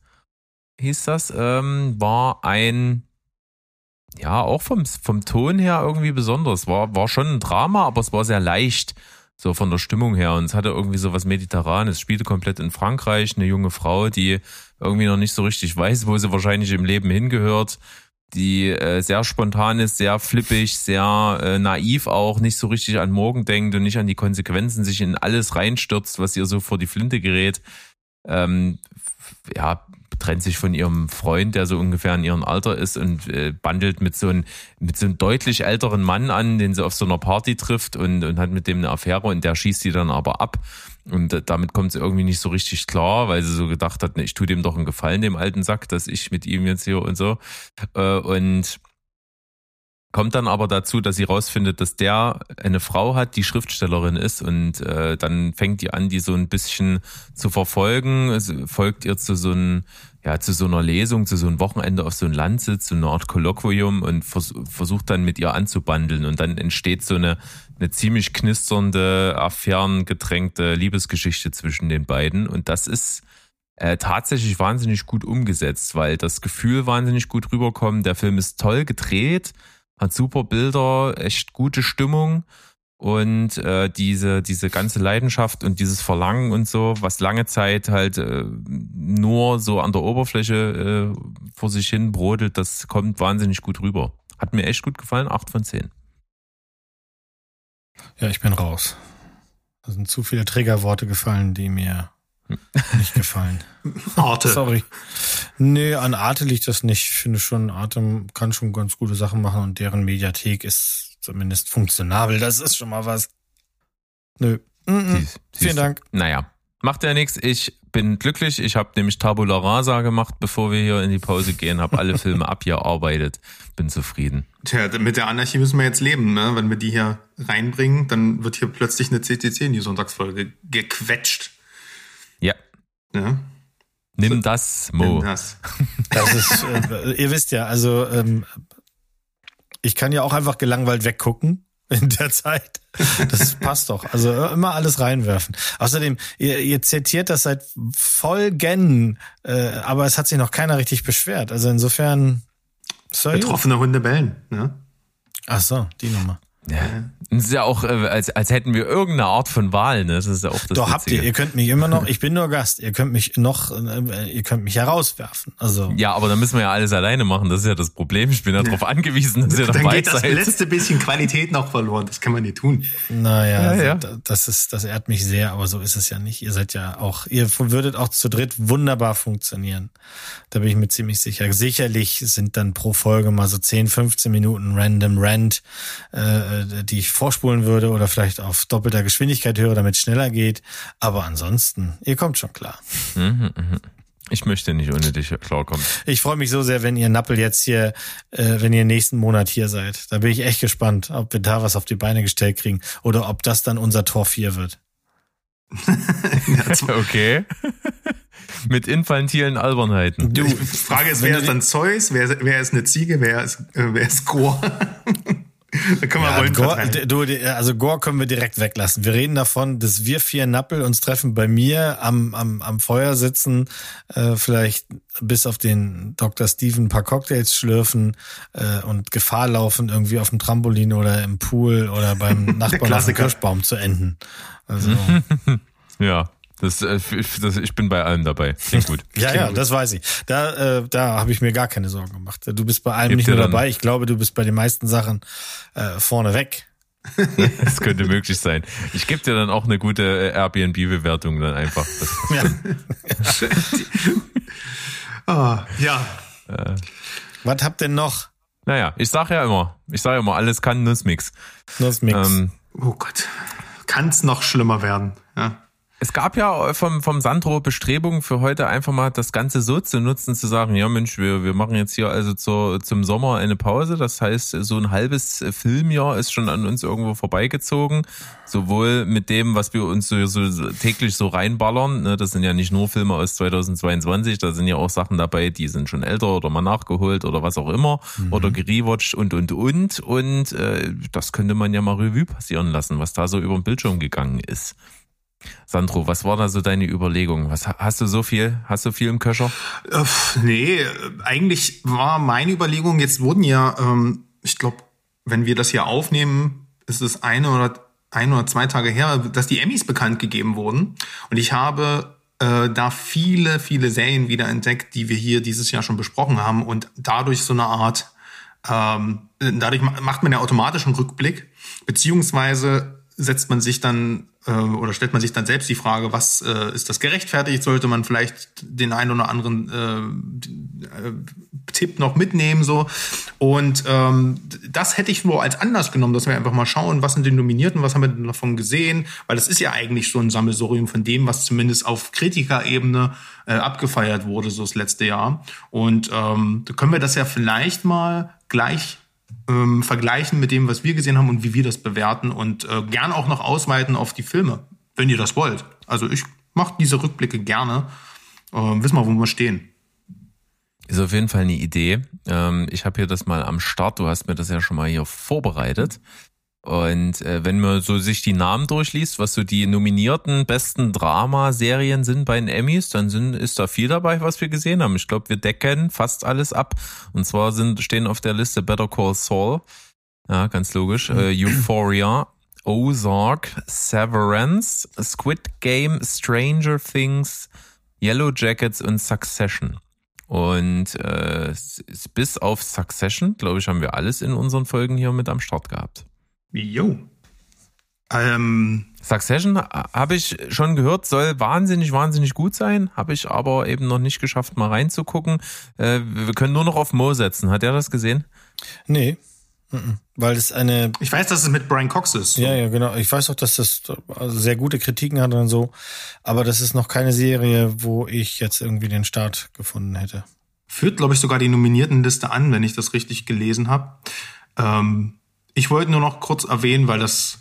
hieß das, ähm, war ein, ja, auch vom, vom Ton her irgendwie besonders, war, war schon ein Drama, aber es war sehr leicht so von der Stimmung her. Und es hatte irgendwie so was Mediterranes. Es spielte komplett in Frankreich, eine junge Frau, die irgendwie noch nicht so richtig weiß, wo sie wahrscheinlich im Leben hingehört, die äh, sehr spontan ist, sehr flippig, sehr äh, naiv auch, nicht so richtig an morgen denkt und nicht an die Konsequenzen, sich in alles reinstürzt, was ihr so vor die Flinte gerät. Ähm, ja, trennt sich von ihrem Freund, der so ungefähr in ihrem Alter ist und äh, bandelt mit so, einem mit so einem deutlich älteren Mann an, den sie auf so einer Party trifft und, und hat mit dem eine Affäre und der schießt sie dann aber ab. Und äh, damit kommt sie irgendwie nicht so richtig klar, weil sie so gedacht hat, ne, ich tue dem doch einen Gefallen, dem alten Sack, dass ich mit ihm jetzt hier und so. Äh, und kommt dann aber dazu, dass sie rausfindet, dass der eine Frau hat, die Schriftstellerin ist und äh, dann fängt die an, die so ein bisschen zu verfolgen, es folgt ihr zu so einem ja, zu so einer Lesung, zu so einem Wochenende auf so ein Landsitz, so eine Art Kolloquium und vers versucht dann mit ihr anzubandeln. Und dann entsteht so eine, eine ziemlich knisternde, affärengetränkte Liebesgeschichte zwischen den beiden. Und das ist äh, tatsächlich wahnsinnig gut umgesetzt, weil das Gefühl wahnsinnig gut rüberkommt. Der Film ist toll gedreht, hat super Bilder, echt gute Stimmung und äh, diese diese ganze Leidenschaft und dieses Verlangen und so, was lange Zeit halt äh, nur so an der Oberfläche äh, vor sich hin brodelt, das kommt wahnsinnig gut rüber. Hat mir echt gut gefallen, acht von zehn.
Ja, ich bin raus. Da sind zu viele Triggerworte gefallen, die mir nicht gefallen.
Arte.
Sorry. Nee, an Arte liegt das nicht. Ich finde schon, Arte kann schon ganz gute Sachen machen und deren Mediathek ist zumindest funktionabel. Das ist schon mal was. Nö. Mm -mm.
Siehst- siehst
Vielen
du.
Dank.
Naja, macht ja nichts. Ich bin glücklich. Ich habe nämlich Tabula Rasa gemacht, bevor wir hier in die Pause gehen, habe alle Filme abgearbeitet. Bin zufrieden.
Tja, mit der Anarchie müssen wir jetzt leben, ne? Wenn wir die hier reinbringen, dann wird hier plötzlich eine CTC in die Sonntagsfolge gequetscht.
Ja,
Ne?
nimm das, Mo.
Das.
Das ist, äh, ihr wisst ja, also ähm, ich kann ja auch einfach gelangweilt weggucken in der Zeit. Das passt doch. Also immer alles reinwerfen. Außerdem, ihr, ihr zitiert das seit Folgen, äh, aber es hat sich noch keiner richtig beschwert. Also insofern. Sorry.
Betroffene Hunde bellen. Ne?
Ach so, die Nummer.
Ja. Das ist ja auch, äh, als, als hätten wir irgendeine Art von Wahl, ne? Das ist ja auch das
Doch habt ihr.
Witzige.
Ihr könnt mich immer noch. Ich bin nur Gast. Ihr könnt mich noch. Äh, ihr könnt mich herauswerfen. Also
Ja, aber dann müssen wir ja alles alleine machen. Das ist ja das Problem. Ich bin ja darauf angewiesen, dass ihr
Dann
dabei
geht das
seid.
letzte bisschen Qualität noch verloren. Das kann man nicht tun.
Naja,
Ja,
also
ja.
da- das ist, das ehrt mich sehr, aber so ist es ja nicht. Ihr seid ja auch, ihr würdet auch zu dritt wunderbar funktionieren. Da bin ich mir ziemlich sicher. Sicherlich sind dann pro Folge mal so 10, 15 Minuten random Rant, äh, die ich vorspulen würde oder vielleicht auf doppelter Geschwindigkeit höre, damit es schneller geht. Aber ansonsten, ihr kommt schon klar.
Ich möchte nicht ohne dich klarkommen.
Ich freue mich so sehr, wenn ihr Nappel jetzt hier, äh, wenn ihr nächsten Monat hier seid. Da bin ich echt gespannt, ob wir da was auf die Beine gestellt kriegen oder ob das dann unser Tor 4 wird.
Okay. Mit infantilen Albernheiten.
Du,
Die Frage ist, wer ist dann Zeus, wer, wer ist eine Ziege, wer ist, äh, wer ist Chor? da können wir
Ja,
Rollen
Gore, du, also Gore können wir direkt weglassen. Wir reden davon, dass wir vier Nappel uns treffen bei mir am, am, am Feuer sitzen, äh, vielleicht bis auf den Dr. Steven ein paar Cocktails schlürfen äh, und Gefahr laufen, irgendwie auf dem Trampolin oder im Pool oder beim Nachbarn auf dem. Kirschbaum zu enden. Also,
Ja, das, äh, das, ich bin bei allem dabei. Klingt gut.
ja, ja, das weiß ich. Da, äh, da habe ich mir gar keine Sorgen gemacht. Du bist bei allem
Gebt
nicht nur dabei. Ich glaube, du bist bei den meisten Sachen äh, vorne weg.
Das könnte möglich sein. Ich gebe dir dann auch eine gute äh, Airbnb-Bewertung dann einfach.
Ja.
Ah, ja,
Was habt ihr noch?
naja, ich sag ja immer, ich sage immer, alles kann Nussmix.
Nussmix.
Ähm, oh Gott. Kann es noch schlimmer werden? Ja.
Es gab ja vom, vom Sandro Bestrebungen für heute einfach mal das Ganze so zu nutzen, zu sagen, ja Mensch, wir, wir machen jetzt hier also zur, zum Sommer eine Pause. Das heißt, so ein halbes Filmjahr ist schon an uns irgendwo vorbeigezogen. Sowohl mit dem, was wir uns so, so täglich so reinballern. Ne, das sind ja nicht nur Filme aus 2022, da sind ja auch Sachen dabei, die sind schon älter oder mal nachgeholt oder was auch immer. Oder gerewatcht und, und, und. Und äh, das könnte man ja mal Revue passieren lassen, was da so über den Bildschirm gegangen ist. Sandro, was war da so deine Überlegung? Was hast du so viel? Hast du viel im Köcher?
Äh, nee, eigentlich war meine Überlegung, jetzt wurden ja, ähm, ich glaube, wenn wir das hier aufnehmen, ist es eine oder ein oder zwei Tage her, dass die Emmys bekannt gegeben wurden. Und ich habe äh, da viele, viele Serien wieder entdeckt, die wir hier dieses Jahr schon besprochen haben und dadurch so eine Art, ähm, dadurch ma- macht man ja automatisch einen Rückblick, beziehungsweise setzt man sich dann äh, oder stellt man sich dann selbst die Frage, was äh, ist das gerechtfertigt? Sollte man vielleicht den einen oder anderen äh, äh, Tipp noch mitnehmen so? Und ähm, das hätte ich so als Anlass genommen, dass wir einfach mal schauen, was sind die Nominierten, was haben wir denn davon gesehen? Weil das ist ja eigentlich so ein Sammelsurium von dem, was zumindest auf Kritikerebene äh, abgefeiert wurde so das letzte Jahr. Und ähm, da können wir das ja vielleicht mal gleich ähm, vergleichen mit dem, was wir gesehen haben und wie wir das bewerten und äh, gern auch noch ausweiten auf die Filme, wenn ihr das wollt. Also ich mache diese Rückblicke gerne. Ähm, wissen wir, wo wir stehen.
Ist auf jeden Fall eine Idee. Ähm, ich habe hier das mal am Start. Du hast mir das ja schon mal hier vorbereitet. Und äh, wenn man so sich die Namen durchliest, was so die nominierten besten Dramaserien sind bei den Emmys, dann sind, ist da viel dabei, was wir gesehen haben. Ich glaube, wir decken fast alles ab. Und zwar sind stehen auf der Liste Better Call Saul, ja, ganz logisch, äh, Euphoria, Ozark, Severance, Squid Game, Stranger Things, Yellow Jackets und Succession. Und äh, bis auf Succession, glaube ich, haben wir alles in unseren Folgen hier mit am Start gehabt.
Jo. Ähm,
Succession habe ich schon gehört, soll wahnsinnig, wahnsinnig gut sein, habe ich aber eben noch nicht geschafft, mal reinzugucken. Äh, wir können nur noch auf Mo setzen. Hat er das gesehen?
Nee. Weil es eine.
Ich weiß, dass es mit Brian Cox ist.
Ja, ja, genau. Ich weiß auch, dass das sehr gute Kritiken hat und so. Aber das ist noch keine Serie, wo ich jetzt irgendwie den Start gefunden hätte.
Führt, glaube ich, sogar die Nominiertenliste an, wenn ich das richtig gelesen habe. Ähm, ich wollte nur noch kurz erwähnen, weil das,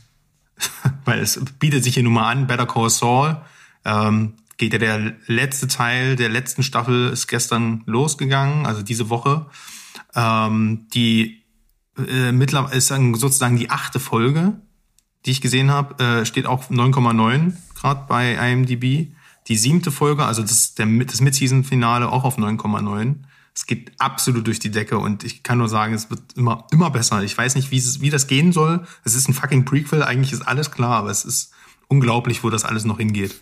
weil es bietet sich hier nun mal an, Better Call Saul. Ähm, geht ja der letzte Teil der letzten Staffel ist gestern losgegangen, also diese Woche. Ähm, die äh, mittlerweile ist dann sozusagen die achte Folge, die ich gesehen habe, äh, steht auch 9,9 Grad bei IMDb. Die siebte Folge, also das, der, das Mid-Season-Finale auch auf 9,9. Es geht absolut durch die Decke und ich kann nur sagen, es wird immer, immer besser. Ich weiß nicht, wie, es, wie das gehen soll. Es ist ein fucking Prequel, eigentlich ist alles klar, aber es ist unglaublich, wo das alles noch hingeht.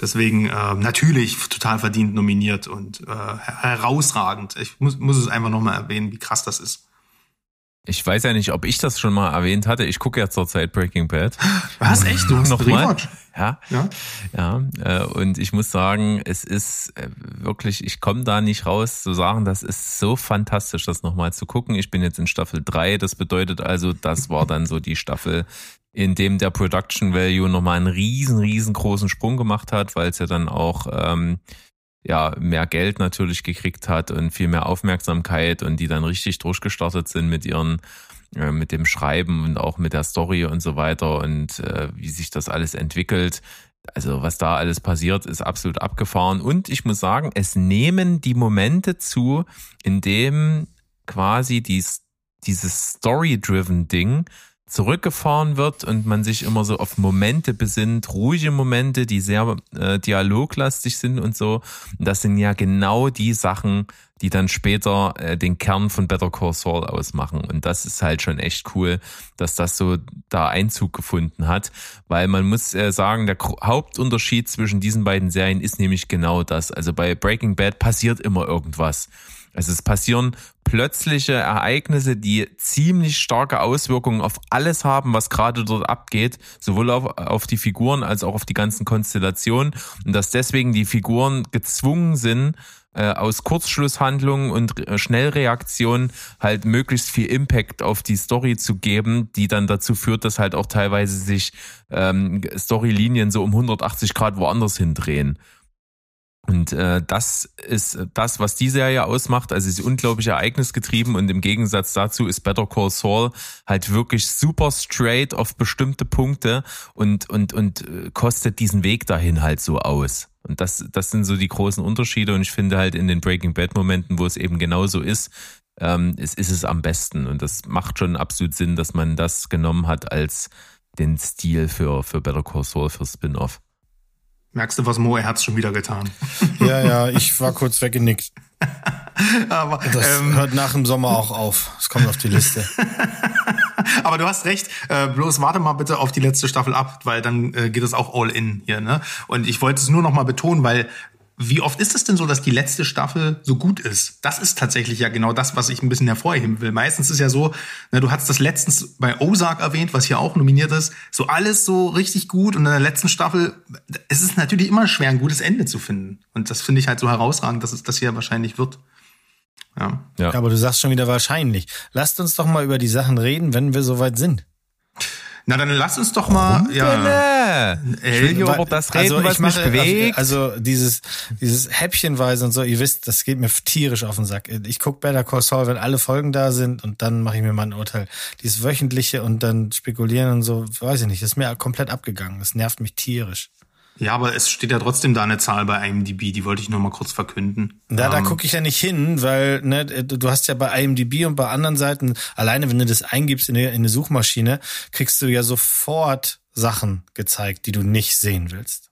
Deswegen äh, natürlich total verdient nominiert und äh, herausragend. Ich muss, muss es einfach nochmal erwähnen, wie krass das ist.
Ich weiß ja nicht, ob ich das schon mal erwähnt hatte. Ich gucke ja zurzeit Breaking Bad.
Was echt? Du hast
noch mal? Ja, ja, ja. Äh, und ich muss sagen, es ist äh, wirklich, ich komme da nicht raus zu sagen, das ist so fantastisch, das nochmal zu gucken. Ich bin jetzt in Staffel 3, das bedeutet also, das war dann so die Staffel, in dem der Production Value nochmal einen riesen, riesengroßen Sprung gemacht hat, weil es ja dann auch ähm, ja mehr Geld natürlich gekriegt hat und viel mehr Aufmerksamkeit und die dann richtig durchgestartet sind mit ihren äh, mit dem Schreiben und auch mit der Story und so weiter und äh, wie sich das alles entwickelt. Also was da alles passiert, ist absolut abgefahren. Und ich muss sagen, es nehmen die Momente zu, in dem quasi dies, dieses Story-driven Ding zurückgefahren wird und man sich immer so auf Momente besinnt, ruhige Momente, die sehr äh, dialoglastig sind und so. Und das sind ja genau die Sachen, die dann später äh, den Kern von Better Call Saul ausmachen. Und das ist halt schon echt cool, dass das so da Einzug gefunden hat, weil man muss äh, sagen, der Hauptunterschied zwischen diesen beiden Serien ist nämlich genau das. Also bei Breaking Bad passiert immer irgendwas. Also es passieren plötzliche Ereignisse, die ziemlich starke Auswirkungen auf alles haben, was gerade dort abgeht, sowohl auf, auf die Figuren als auch auf die ganzen Konstellationen. Und dass deswegen die Figuren gezwungen sind, äh, aus Kurzschlusshandlungen und äh, Schnellreaktionen halt möglichst viel Impact auf die Story zu geben, die dann dazu führt, dass halt auch teilweise sich ähm, Storylinien so um 180 Grad woanders hindrehen. Und äh, das ist das, was die Serie ausmacht. Also sie ist unglaublich ereignisgetrieben und im Gegensatz dazu ist Better Call Saul halt wirklich super straight auf bestimmte Punkte und und und äh, kostet diesen Weg dahin halt so aus. Und das das sind so die großen Unterschiede und ich finde halt in den Breaking Bad Momenten, wo es eben genauso ist, ähm, ist, ist es am besten und das macht schon absolut Sinn, dass man das genommen hat als den Stil für für Better Call Saul für Spin-off.
Merkst du, was Mo er hat's schon wieder getan?
Ja, ja, ich war kurz weggenickt.
Aber
das ähm, hört nach dem Sommer auch auf. Es kommt auf die Liste.
Aber du hast recht. Äh, bloß warte mal bitte auf die letzte Staffel ab, weil dann äh, geht es auch all in hier. Ne? Und ich wollte es nur noch mal betonen, weil wie oft ist es denn so, dass die letzte Staffel so gut ist? Das ist tatsächlich ja genau das, was ich ein bisschen hervorheben will. Meistens ist ja so, ne, du hast das letztens bei Ozark erwähnt, was hier auch nominiert ist, so alles so richtig gut und in der letzten Staffel, es ist natürlich immer schwer, ein gutes Ende zu finden. Und das finde ich halt so herausragend, dass es das hier wahrscheinlich wird.
Ja. ja. Aber du sagst schon wieder wahrscheinlich. Lasst uns doch mal über die Sachen reden, wenn wir soweit sind.
Na, dann lass uns doch mal. Warum
ja. Ich will hier über das reden, also was mache, mich bewegt.
Also, also dieses, dieses Häppchenweise und so, ihr wisst, das geht mir tierisch auf den Sack. Ich guck Better Call Saul, wenn alle Folgen da sind und dann mache ich mir mal ein Urteil. Dieses wöchentliche und dann spekulieren und so, weiß ich nicht, das ist mir komplett abgegangen. Das nervt mich tierisch.
Ja, aber es steht ja trotzdem da eine Zahl bei IMDb, die wollte ich nur mal kurz verkünden.
Ja, da ähm, gucke ich ja nicht hin, weil ne, du hast ja bei IMDb und bei anderen Seiten, alleine wenn du das eingibst in eine, in eine Suchmaschine, kriegst du ja sofort Sachen gezeigt, die du nicht sehen willst.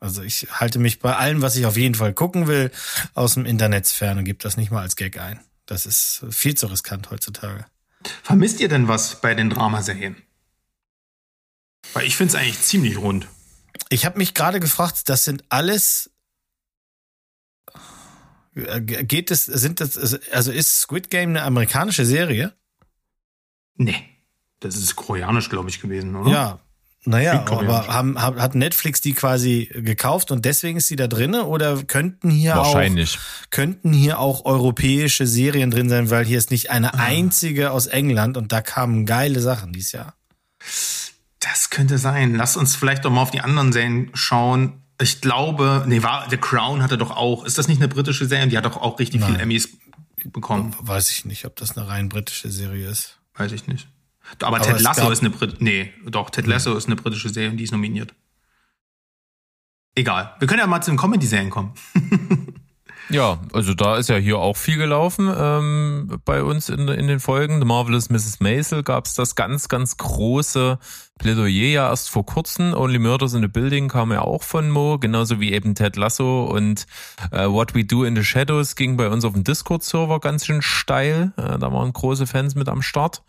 Also ich halte mich bei allem, was ich auf jeden Fall gucken will, aus dem Internet fern und gebe das nicht mal als Gag ein. Das ist viel zu riskant heutzutage.
Vermisst ihr denn was bei den Dramaserien? Weil ich finde es eigentlich ziemlich rund.
Ich habe mich gerade gefragt, das sind alles äh, geht es sind das also ist Squid Game eine amerikanische Serie?
Nee. Das ist koreanisch, glaube ich, gewesen, oder?
Ja. Naja, aber haben, hat Netflix die quasi gekauft und deswegen ist sie da drinne oder könnten hier
Wahrscheinlich.
auch könnten hier auch europäische Serien drin sein, weil hier ist nicht eine einzige aus England und da kamen geile Sachen dieses Jahr.
Das könnte sein. Lass uns vielleicht doch mal auf die anderen Serien schauen. Ich glaube, nee, war The Crown hatte doch auch. Ist das nicht eine britische Serie? Die hat doch auch richtig
Nein.
viel Emmys bekommen.
Weiß ich nicht, ob das eine rein britische Serie ist.
Weiß ich nicht. Aber,
Aber
Ted Lasso ist eine Brit nee, doch Ted Lasso ist eine britische Serie und die ist nominiert. Egal. Wir können ja mal zu den Comedy-Serien kommen.
Ja, also da ist ja hier auch viel gelaufen ähm, bei uns in, in den Folgen. The Marvelous Mrs. Maisel gab's das ganz, ganz große Plädoyer ja erst vor kurzem. Only Murders in the Building kam ja auch von Mo, genauso wie eben Ted Lasso und äh, What We Do in the Shadows ging bei uns auf dem Discord-Server ganz schön steil. Äh, da waren große Fans mit am Start.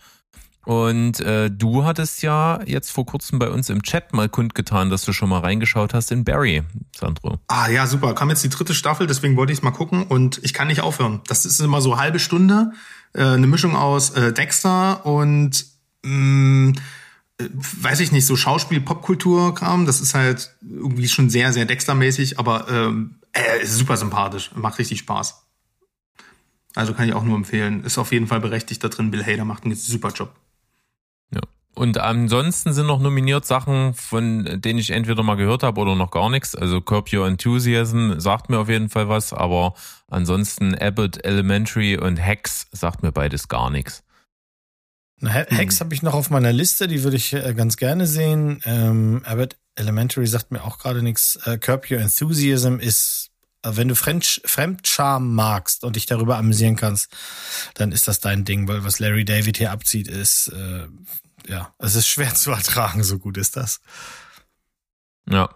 Und äh, du hattest ja jetzt vor kurzem bei uns im Chat mal kundgetan, dass du schon mal reingeschaut hast in Barry, Sandro.
Ah ja, super. Kam jetzt die dritte Staffel, deswegen wollte ich es mal gucken und ich kann nicht aufhören. Das ist immer so halbe Stunde, äh, eine Mischung aus äh, Dexter und mh, äh, weiß ich nicht, so Schauspiel, Popkultur-Kram. Das ist halt irgendwie schon sehr, sehr Dexter-mäßig, aber ähm, äh, ist super sympathisch. Macht richtig Spaß. Also kann ich auch nur empfehlen. Ist auf jeden Fall berechtigt da drin. Bill Hader macht einen super Job.
Und ansonsten sind noch nominiert Sachen, von denen ich entweder mal gehört habe oder noch gar nichts. Also Curb Your Enthusiasm sagt mir auf jeden Fall was, aber ansonsten Abbott Elementary und Hex sagt mir beides gar nichts.
He- Hex habe ich noch auf meiner Liste, die würde ich äh, ganz gerne sehen. Ähm, Abbott Elementary sagt mir auch gerade nichts. Äh, Curb Your Enthusiasm ist, äh, wenn du French, Fremdscham magst und dich darüber amüsieren kannst, dann ist das dein Ding, weil was Larry David hier abzieht, ist, äh, ja, es ist schwer zu ertragen, so gut ist das.
Ja.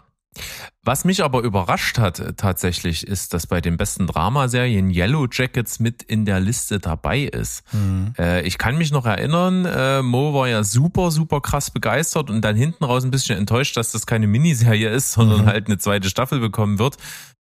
Was mich aber überrascht hat äh, tatsächlich, ist, dass bei den besten Dramaserien Yellow Jackets mit in der Liste dabei ist. Äh, ich kann mich noch erinnern, äh, Mo war ja super, super krass begeistert und dann hinten raus ein bisschen enttäuscht, dass das keine Miniserie ist, sondern
Mhm.
halt eine zweite Staffel bekommen wird,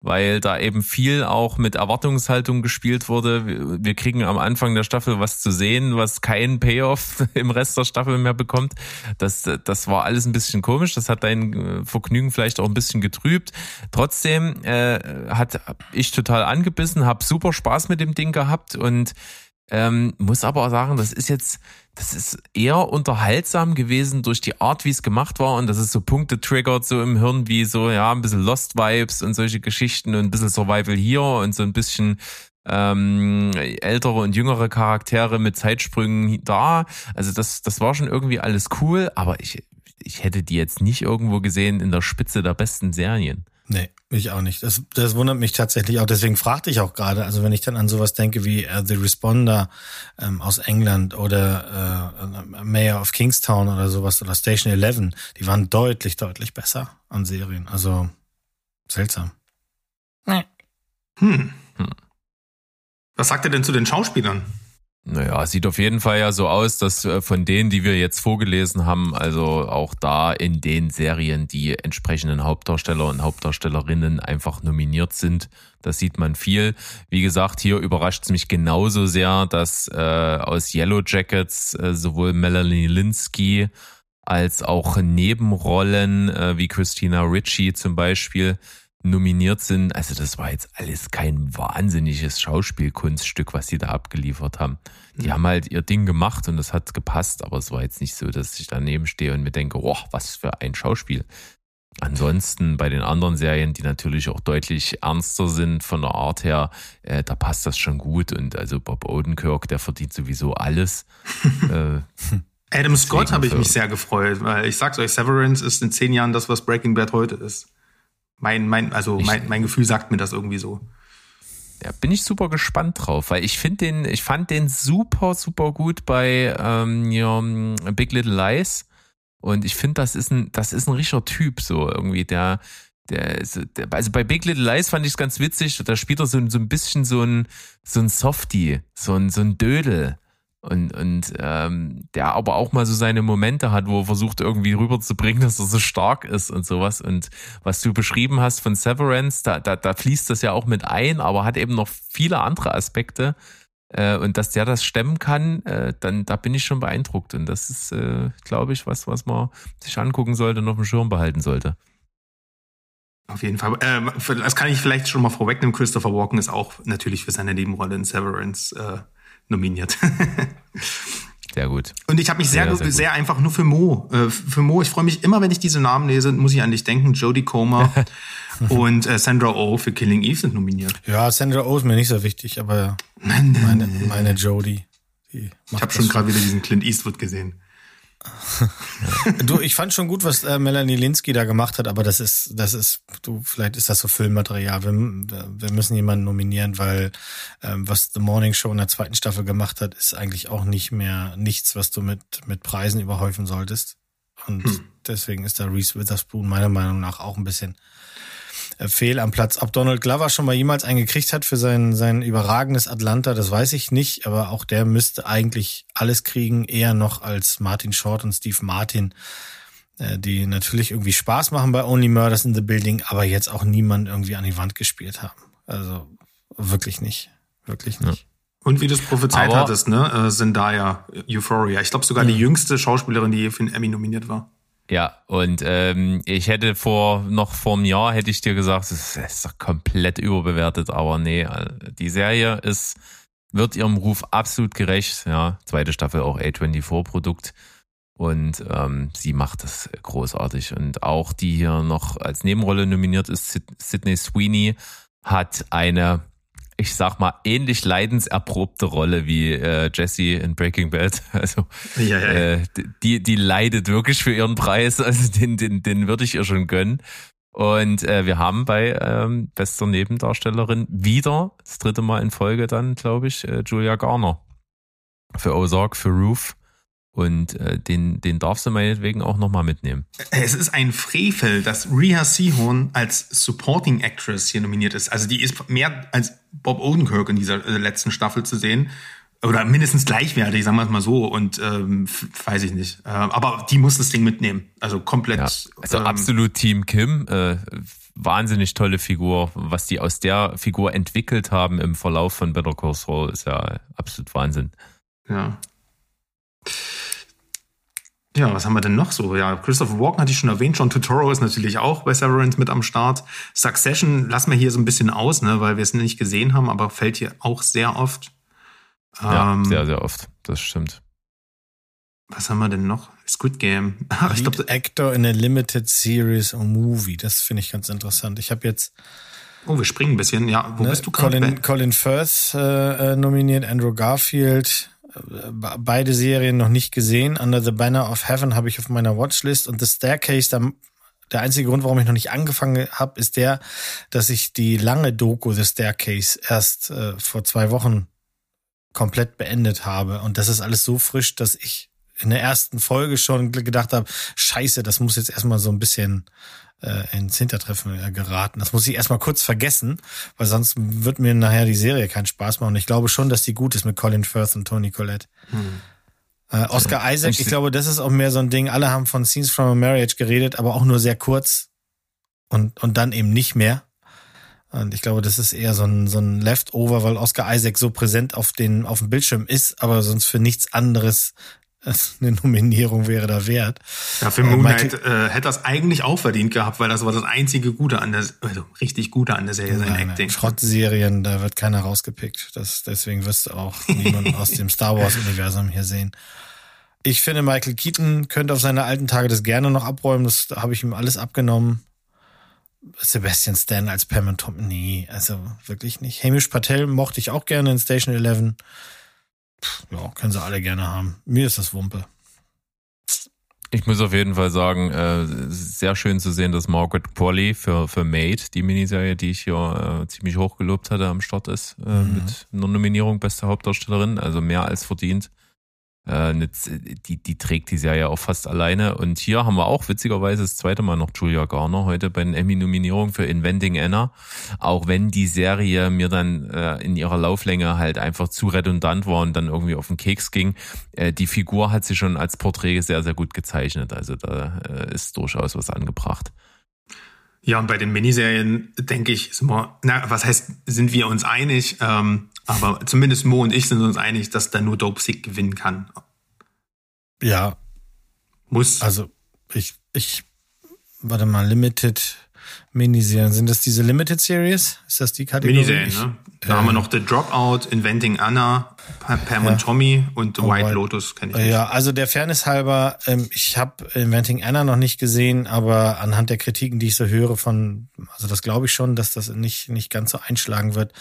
weil da eben viel auch mit Erwartungshaltung gespielt wurde. Wir, kriegen am Anfang der Staffel was zu sehen, was keinen Payoff im Rest der Staffel mehr bekommt. Das, das war alles ein bisschen komisch. Das hat dein äh, Vergnügen vielleicht auch ein bisschen getrübt. Trotzdem äh, hat ich total angebissen, habe super Spaß mit dem Ding gehabt und ähm, muss aber auch sagen, das ist jetzt, das ist eher unterhaltsam gewesen durch die Art, wie es gemacht war und das ist so Punkte triggert so im Hirn wie so, ja, ein bisschen Lost Vibes und solche Geschichten und ein bisschen Survival hier und so ein bisschen ähm, ältere und jüngere Charaktere mit Zeitsprüngen da. Also das, das war schon irgendwie alles cool, aber ich, ich hätte die jetzt nicht irgendwo gesehen in der Spitze der besten Serien.
Nee, ich auch nicht. Das, das wundert mich tatsächlich auch. Deswegen fragte ich auch gerade, also wenn ich dann an sowas denke wie äh, The Responder ähm, aus England oder äh, Mayor of Kingstown oder sowas oder Station 11, die waren deutlich, deutlich besser an Serien. Also seltsam. Nee.
Hm. Was sagt er denn zu den Schauspielern?
Naja, sieht auf jeden Fall ja so aus, dass äh, von denen, die wir jetzt vorgelesen haben, also auch da in den Serien die entsprechenden Hauptdarsteller und Hauptdarstellerinnen einfach nominiert sind. Das sieht man viel. Wie gesagt, hier überrascht es mich genauso sehr, dass äh, aus Yellow Jackets äh, sowohl Melanie Linsky als auch Nebenrollen äh, wie Christina Ritchie zum Beispiel nominiert sind. Also das war jetzt alles kein wahnsinniges Schauspielkunststück, was sie da abgeliefert haben. Die haben halt ihr Ding gemacht und das hat gepasst, aber es war jetzt nicht so, dass ich daneben stehe und mir denke, oh, was für ein Schauspiel. Ansonsten bei den anderen Serien, die natürlich auch deutlich ernster sind von der Art her, äh, da passt das schon gut. Und also Bob Odenkirk, der verdient sowieso alles. äh,
Adam Scott habe ich mich sehr gefreut, weil ich sag's euch, Severance ist in zehn Jahren das, was Breaking Bad heute ist. Mein, mein, also
Ich-
mein, mein Gefühl sagt mir das irgendwie so.
Ja, bin ich super gespannt drauf, weil ich finde den, ich fand den super, super gut bei ähm, ja, Big Little Lies. Und ich finde, das ist ein, das ist ein richtiger Typ, so irgendwie, der, der, ist, der also bei Big Little Lies fand ich es ganz witzig, da spielt er so, ein- so ein bisschen so ein, so ein Softie, so ein, so ein Dödel. Und, und ähm, der aber auch mal so seine Momente hat, wo er versucht irgendwie rüberzubringen, dass er so stark ist und sowas. Und was du beschrieben hast von Severance, da, da, da fließt das ja auch mit ein, aber hat eben noch viele andere Aspekte. Äh, und dass der das stemmen kann, äh, dann da bin ich schon beeindruckt. Und das ist, äh, glaube ich, was, was man sich angucken sollte und auf dem Schirm behalten sollte.
Auf jeden Fall. Ähm, das kann ich vielleicht schon mal vorwegnehmen. Christopher Walken ist auch natürlich für seine Nebenrolle in Severance äh, nominiert.
Sehr gut.
Und ich habe mich sehr, sehr, sehr, sehr, einfach nur für Mo. Äh, für Mo, ich freue mich immer, wenn ich diese Namen lese, muss ich an dich denken. Jodie Comer und äh, Sandra Oh für Killing Eve sind nominiert.
Ja, Sandra Oh ist mir nicht so wichtig, aber meine, meine Jodie.
Ich habe schon gerade wieder diesen Clint Eastwood gesehen.
du, ich fand schon gut, was äh, Melanie Linsky da gemacht hat, aber das ist, das ist, du, vielleicht ist das so Filmmaterial. Wir, wir müssen jemanden nominieren, weil ähm, was The Morning Show in der zweiten Staffel gemacht hat, ist eigentlich auch nicht mehr nichts, was du mit, mit Preisen überhäufen solltest. Und hm. deswegen ist da Reese Witherspoon meiner Meinung nach auch ein bisschen fehl am Platz. Ob Donald Glover schon mal jemals einen gekriegt hat für sein, sein überragendes Atlanta, das weiß ich nicht, aber auch der müsste eigentlich alles kriegen, eher noch als Martin Short und Steve Martin, äh, die natürlich irgendwie Spaß machen bei Only Murders in the Building, aber jetzt auch niemand irgendwie an die Wand gespielt haben. Also wirklich nicht. Wirklich nicht. Ja.
Und wie du es prophezeit aber, hattest, ne? Äh, Zendaya, Euphoria. Ich glaube sogar die jüngste Schauspielerin, die je für einen Emmy nominiert war.
Ja, und ähm, ich hätte vor noch vor einem Jahr hätte ich dir gesagt, das ist doch komplett überbewertet, aber nee, die Serie ist wird ihrem Ruf absolut gerecht. Ja, zweite Staffel auch A24-Produkt. Und ähm, sie macht das großartig. Und auch die hier noch als Nebenrolle nominiert ist, Sydney Sweeney, hat eine ich sag mal, ähnlich leidenserprobte Rolle wie äh, Jesse in Breaking Bad. Also ja, ja. Äh, die, die leidet wirklich für ihren Preis. Also den, den, den würde ich ihr schon gönnen. Und äh, wir haben bei ähm, bester Nebendarstellerin wieder, das dritte Mal in Folge dann, glaube ich, äh, Julia Garner. Für Ozark, für Roof. Und äh, den, den darfst du meinetwegen auch nochmal mitnehmen.
Es ist ein Frevel, dass Rhea Seehorn als Supporting Actress hier nominiert ist. Also die ist mehr als Bob Odenkirk in dieser äh, letzten Staffel zu sehen. Oder mindestens gleichwertig, sagen wir es mal so. Und ähm, weiß ich nicht. Äh, aber die muss das Ding mitnehmen. Also komplett. Ja,
also ähm, absolut Team Kim. Äh, wahnsinnig tolle Figur. Was die aus der Figur entwickelt haben im Verlauf von Better Call Saul, ist ja absolut Wahnsinn.
Ja. Ja, was haben wir denn noch so? Ja, Christopher Walken hatte ich schon erwähnt. John Turturro ist natürlich auch bei Severance mit am Start. Succession lassen wir hier so ein bisschen aus, ne, weil wir es nicht gesehen haben, aber fällt hier auch sehr oft.
Ja, ähm, sehr, sehr oft. Das stimmt.
Was haben wir denn noch? Squid Game.
Ach, ich glaub, Actor in a Limited Series or Movie. Das finde ich ganz interessant. Ich habe jetzt
Oh, wir springen ein bisschen. Ja, wo ne, bist du
gerade? Colin, Colin Firth äh, äh nominiert, Andrew Garfield, beide Serien noch nicht gesehen. Under the Banner of Heaven habe ich auf meiner Watchlist und The Staircase, da, der einzige Grund, warum ich noch nicht angefangen habe, ist der, dass ich die lange Doku The Staircase erst äh, vor zwei Wochen komplett beendet habe. Und das ist alles so frisch, dass ich in der ersten Folge schon gedacht habe, scheiße, das muss jetzt erstmal so ein bisschen äh, ins Hintertreffen äh, geraten. Das muss ich erstmal kurz vergessen, weil sonst wird mir nachher die Serie keinen Spaß machen. Und ich glaube schon, dass die gut ist mit Colin Firth und Tony Collette. Hm. Äh, Oscar ja, Isaac, ich glaube, das ist auch mehr so ein Ding. Alle haben von Scenes from a Marriage geredet, aber auch nur sehr kurz und, und dann eben nicht mehr. Und ich glaube, das ist eher so ein, so ein Leftover, weil Oscar Isaac so präsent auf, den, auf dem Bildschirm ist, aber sonst für nichts anderes eine Nominierung wäre da wert.
Ja, für Moon Knight äh, hätte das eigentlich auch verdient gehabt, weil das war das einzige Gute an der, also richtig Gute an der Serie, sein nein, Acting.
Schrottserien, da wird keiner rausgepickt. Das, deswegen wirst du auch niemanden aus dem Star Wars-Universum hier sehen. Ich finde, Michael Keaton könnte auf seine alten Tage das gerne noch abräumen. Das habe ich ihm alles abgenommen. Sebastian Stan als Pam und Tom, nee, also wirklich nicht. Hamish Patel mochte ich auch gerne in Station 11 ja, können sie alle gerne haben. Mir ist das Wumpe.
Ich muss auf jeden Fall sagen, äh, sehr schön zu sehen, dass Margaret Qualley für, für Made, die Miniserie, die ich hier äh, ziemlich hoch gelobt hatte, am Start ist, äh, mhm. mit einer Nominierung beste Hauptdarstellerin, also mehr als verdient. Äh, die, die trägt die Serie auch fast alleine. Und hier haben wir auch witzigerweise das zweite Mal noch Julia Garner heute bei den Emmy-Nominierungen für Inventing Anna. Auch wenn die Serie mir dann äh, in ihrer Lauflänge halt einfach zu redundant war und dann irgendwie auf den Keks ging. Äh, die Figur hat sie schon als Porträt sehr, sehr gut gezeichnet. Also da äh, ist durchaus was angebracht.
Ja, und bei den Miniserien denke ich, sind wir, na, was heißt, sind wir uns einig? Ähm, aber zumindest Mo und ich sind uns einig, dass da nur Dope Sick gewinnen kann.
Ja.
Muss.
Also, ich, ich, warte mal, Limited Miniserien. Sind das diese Limited Series? Ist das die Kategorie?
Miniserien, ne? Da äh, haben wir noch The Dropout, Inventing Anna, Pam ja. und Tommy und The oh, White Lotus kenne ich nicht.
Ja, also der Fairness halber, ähm, ich habe Inventing Anna noch nicht gesehen, aber anhand der Kritiken, die ich so höre von, also das glaube ich schon, dass das nicht, nicht ganz so einschlagen wird.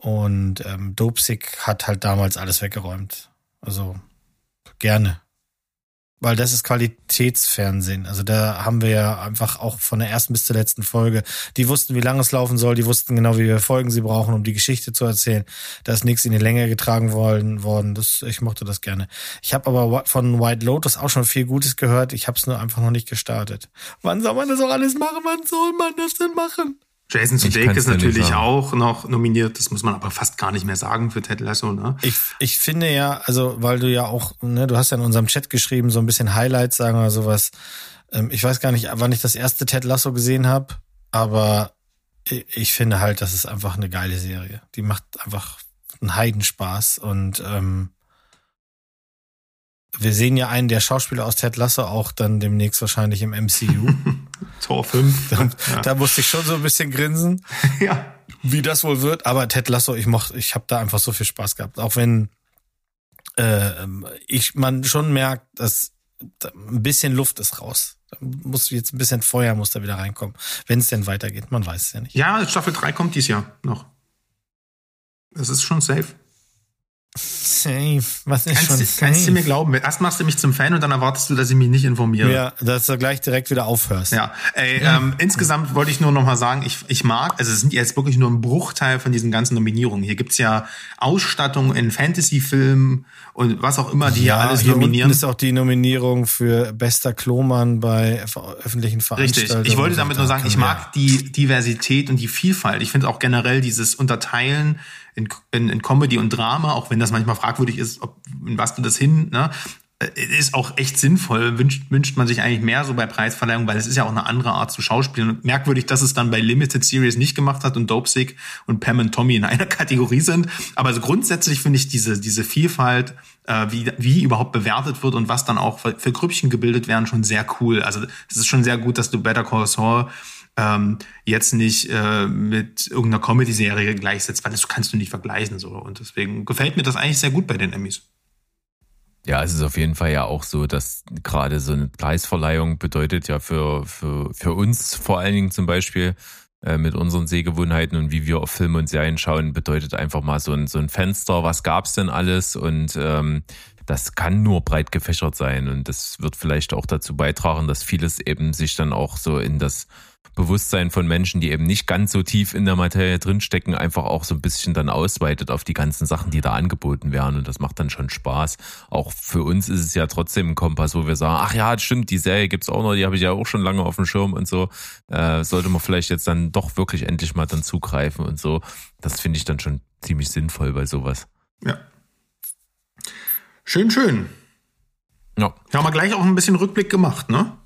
Und ähm, Dopesick hat halt damals alles weggeräumt. Also gerne. Weil das ist Qualitätsfernsehen. Also da haben wir ja einfach auch von der ersten bis zur letzten Folge, die wussten, wie lange es laufen soll, die wussten genau, wie viele Folgen sie brauchen, um die Geschichte zu erzählen. Da ist nichts in die Länge getragen worden. worden. Das, ich mochte das gerne. Ich habe aber von White Lotus auch schon viel Gutes gehört. Ich habe es nur einfach noch nicht gestartet. Wann soll man das auch alles machen? Wann soll man das denn machen?
Jason Sudeikis natürlich auch noch nominiert. Das muss man aber fast gar nicht mehr sagen für Ted Lasso. Ne?
Ich, ich finde ja, also weil du ja auch, ne, du hast ja in unserem Chat geschrieben, so ein bisschen Highlights sagen oder sowas. Ähm, ich weiß gar nicht, wann ich das erste Ted Lasso gesehen habe, aber ich, ich finde halt, das ist einfach eine geile Serie. Die macht einfach einen Heidenspaß und ähm, wir sehen ja einen der Schauspieler aus Ted Lasso auch dann demnächst wahrscheinlich im MCU.
Tor 5.
Da, ja. da, musste ich schon so ein bisschen grinsen.
ja.
Wie das wohl wird. Aber Ted Lasso, ich mochte, ich habe da einfach so viel Spaß gehabt. Auch wenn äh, ich man schon merkt, dass ein bisschen Luft ist raus. Da muss jetzt ein bisschen Feuer muss da wieder reinkommen. Wenn es denn weitergeht, man weiß es ja nicht.
Ja, Staffel 3 kommt dies Jahr noch. Das ist schon safe.
Safe. Was ist
kannst,
schon
safe? Kannst du mir glauben? Erst machst du mich zum Fan und dann erwartest du, dass ich mich nicht informiere.
Ja, dass du gleich direkt wieder aufhörst.
Ja, ey, ja. Ähm, insgesamt wollte ich nur noch mal sagen, ich, ich mag, also es sind jetzt wirklich nur ein Bruchteil von diesen ganzen Nominierungen. Hier gibt's ja Ausstattung in Fantasy-Filmen und was auch immer, die ja, alles hier nominieren.
ist auch die Nominierung für bester Kloman bei öffentlichen Veranstaltungen.
Richtig. Ich wollte damit nur sagen, ich mag die Diversität und die Vielfalt. Ich finde auch generell dieses Unterteilen in, in, in Comedy und Drama, auch wenn das manchmal fragwürdig ist, ob, in was du das hin, ne? Äh, ist auch echt sinnvoll, wünscht, wünscht man sich eigentlich mehr so bei Preisverleihungen, weil es ist ja auch eine andere Art zu schauspielen. Und merkwürdig, dass es dann bei Limited Series nicht gemacht hat und Dopesick und Pam und Tommy in einer Kategorie sind. Aber also grundsätzlich finde ich diese, diese Vielfalt, äh, wie, wie überhaupt bewertet wird und was dann auch für, für Grüppchen gebildet werden, schon sehr cool. Also es ist schon sehr gut, dass du Better Call Saul ähm, jetzt nicht äh, mit irgendeiner Comedy-Serie gleichsetzt, weil das kannst du nicht vergleichen. so Und deswegen gefällt mir das eigentlich sehr gut bei den Emmys.
Ja, es ist auf jeden Fall ja auch so, dass gerade so eine Preisverleihung bedeutet ja für, für, für uns vor allen Dingen zum Beispiel äh, mit unseren Sehgewohnheiten und wie wir auf Filme und Serien schauen, bedeutet einfach mal so ein, so ein Fenster, was gab's denn alles und ähm, das kann nur breit gefächert sein und das wird vielleicht auch dazu beitragen, dass vieles eben sich dann auch so in das Bewusstsein von Menschen, die eben nicht ganz so tief in der Materie drinstecken, einfach auch so ein bisschen dann ausweitet auf die ganzen Sachen, die da angeboten werden. Und das macht dann schon Spaß. Auch für uns ist es ja trotzdem ein Kompass, wo wir sagen, ach ja, stimmt, die Serie gibt's auch noch, die habe ich ja auch schon lange auf dem Schirm und so. Äh, sollte man vielleicht jetzt dann doch wirklich endlich mal dann zugreifen und so. Das finde ich dann schon ziemlich sinnvoll bei sowas.
Ja. Schön, schön. Ja. Ja, haben wir gleich auch ein bisschen Rückblick gemacht, ne?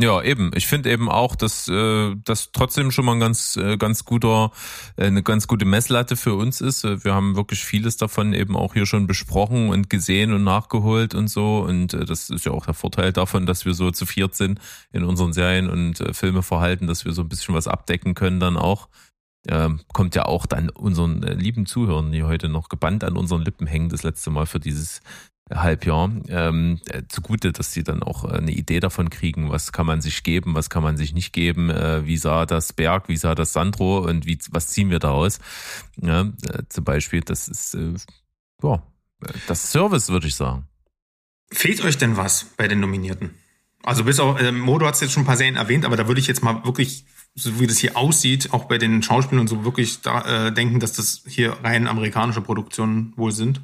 Ja, eben. Ich finde eben auch, dass äh, das trotzdem schon mal ein ganz, äh, ganz guter, äh, eine ganz gute Messlatte für uns ist. Äh, wir haben wirklich vieles davon eben auch hier schon besprochen und gesehen und nachgeholt und so. Und äh, das ist ja auch der Vorteil davon, dass wir so zu viert sind in unseren Serien und äh, Filmeverhalten, dass wir so ein bisschen was abdecken können dann auch. Äh, kommt ja auch dann unseren äh, lieben Zuhörern, die heute noch gebannt an unseren Lippen hängen, das letzte Mal für dieses Halbjahr ähm, äh, zugute, dass sie dann auch äh, eine Idee davon kriegen, was kann man sich geben, was kann man sich nicht geben, äh, wie sah das Berg, wie sah das Sandro und wie, was ziehen wir daraus. Ja, äh, zum Beispiel, das ist äh, ja, das Service, würde ich sagen.
Fehlt euch denn was bei den Nominierten? Also bis auf, äh, Modo hat es jetzt schon ein paar Serien erwähnt, aber da würde ich jetzt mal wirklich, so wie das hier aussieht, auch bei den Schauspielern und so wirklich da, äh, denken, dass das hier rein amerikanische Produktionen wohl sind.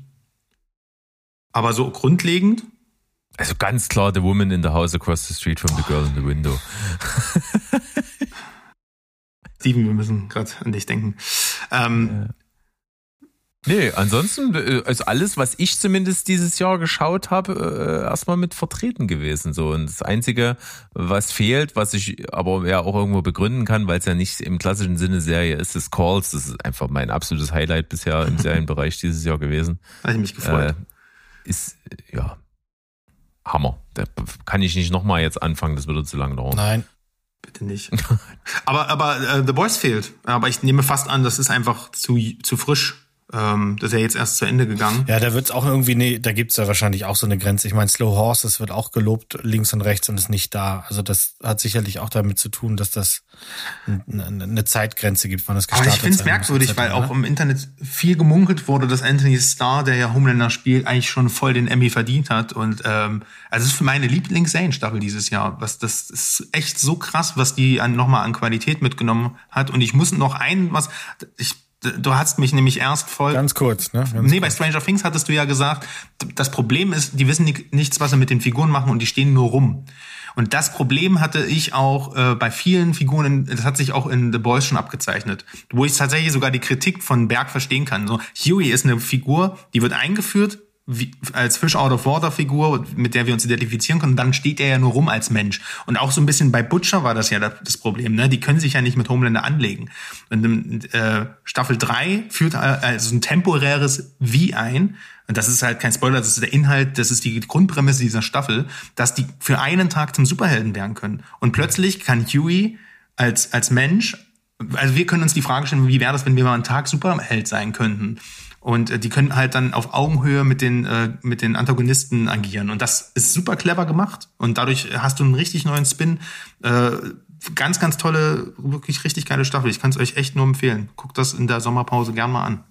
Aber so grundlegend,
Also ganz klar, The Woman in the House Across the Street from the Girl in the Window.
Steven, wir müssen gerade an dich denken. Ähm,
Nee, ansonsten äh, ist alles, was ich zumindest dieses Jahr geschaut habe, äh, erstmal mit vertreten gewesen. So und das Einzige, was fehlt, was ich aber ja auch irgendwo begründen kann, weil es ja nicht im klassischen Sinne Serie ist, ist Calls. Das ist einfach mein absolutes Highlight bisher im Serienbereich dieses Jahr gewesen.
Habe ich mich gefreut.
Äh, ist ja Hammer. Da kann ich nicht nochmal jetzt anfangen, das würde zu lange dauern.
Nein.
Bitte nicht. aber aber äh, The Boys fehlt. Aber ich nehme fast an, das ist einfach zu, zu frisch. Ähm, das ist ja jetzt erst zu Ende gegangen.
Ja, da wird's auch irgendwie, nee, da gibt's ja wahrscheinlich auch so eine Grenze. Ich meine, Slow Horses wird auch gelobt links und rechts und ist nicht da. Also das hat sicherlich auch damit zu tun, dass das eine, Zeitgrenze gibt, wann das
Aber
gestartet
ich finde es merkwürdig, weil auch
ne?
im Internet viel gemunkelt wurde, dass Anthony Starr, der ja Homelander spielt, eigentlich schon voll den Emmy verdient hat. Und ähm, also es ist für meine Lieblings-Serien-Staffel dieses Jahr. Was das ist echt so krass, was die an, nochmal an Qualität mitgenommen hat. Und ich muss noch ein, was ich du hast mich nämlich erst voll
Ganz kurz, ne? Ganz
Nee, bei Stranger Things hattest du ja gesagt, das Problem ist, die wissen ni- nichts, was sie mit den Figuren machen und die stehen nur rum. Und das Problem hatte ich auch äh, bei vielen Figuren, das hat sich auch in The Boys schon abgezeichnet, wo ich tatsächlich sogar die Kritik von Berg verstehen kann. So, Huey ist eine Figur, die wird eingeführt wie, als Fish out of water Figur, mit der wir uns identifizieren können, dann steht er ja nur rum als Mensch. Und auch so ein bisschen bei Butcher war das ja das Problem, ne? Die können sich ja nicht mit Homelander anlegen. Und äh, Staffel 3 führt also ein temporäres Wie ein. Und das ist halt kein Spoiler, das ist der Inhalt, das ist die Grundprämisse dieser Staffel, dass die für einen Tag zum Superhelden werden können. Und plötzlich kann Huey als, als Mensch, also wir können uns die Frage stellen, wie wäre das, wenn wir mal einen Tag Superheld sein könnten? Und äh, die können halt dann auf Augenhöhe mit den, äh, mit den Antagonisten agieren. Und das ist super clever gemacht. Und dadurch hast du einen richtig neuen Spin. Äh, ganz, ganz tolle, wirklich richtig geile Staffel. Ich kann es euch echt nur empfehlen. Guckt das in der Sommerpause gern mal an.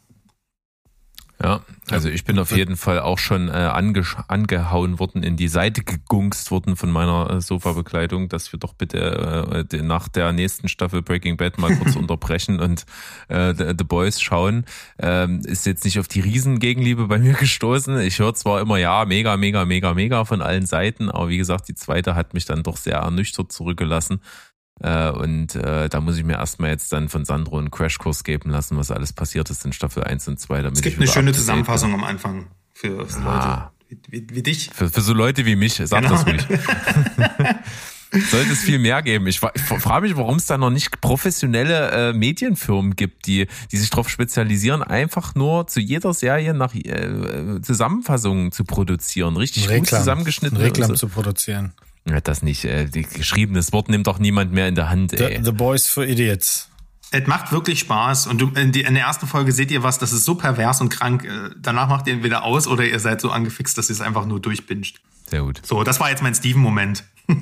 Ja, also ich bin auf jeden Fall auch schon äh, ange angehauen worden, in die Seite gegungst worden von meiner äh, Sofabekleidung, dass wir doch bitte äh, nach der nächsten Staffel Breaking Bad mal kurz unterbrechen und äh, The, The Boys schauen. Ähm, ist jetzt nicht auf die Riesengegenliebe bei mir gestoßen. Ich höre zwar immer, ja, mega, mega, mega, mega von allen Seiten, aber wie gesagt, die zweite hat mich dann doch sehr ernüchtert zurückgelassen. Äh, und äh, da muss ich mir erstmal jetzt dann von Sandro einen Crashkurs geben lassen, was alles passiert ist in Staffel 1 und 2. Damit
Es gibt
ich
eine schöne
date bin.
Zusammenfassung am Anfang für
Ah.
Leute wie, wie, wie dich.
Für, für so Leute wie mich, sag
Genau.
das ruhig. Sollte es viel mehr geben. Ich, ich frage mich, warum es da noch nicht professionelle äh, Medienfirmen gibt, die, die sich darauf spezialisieren, einfach nur zu jeder Serie nach äh, Zusammenfassungen zu produzieren. Richtig gut
Reklam,
zusammengeschnitten.
Reklam
Also,
zu produzieren.
Das nicht. Äh, die, geschriebenes Wort nimmt doch niemand mehr in der Hand. Ey.
The, the Boys for Idiots.
Es macht wirklich Spaß und du, in, die, in der ersten Folge seht ihr was, das ist so pervers und krank. Äh, Danach macht ihr entweder aus oder ihr seid so angefixt, dass ihr es einfach nur durchbinscht.
Sehr gut.
So, das war jetzt mein Steven-Moment.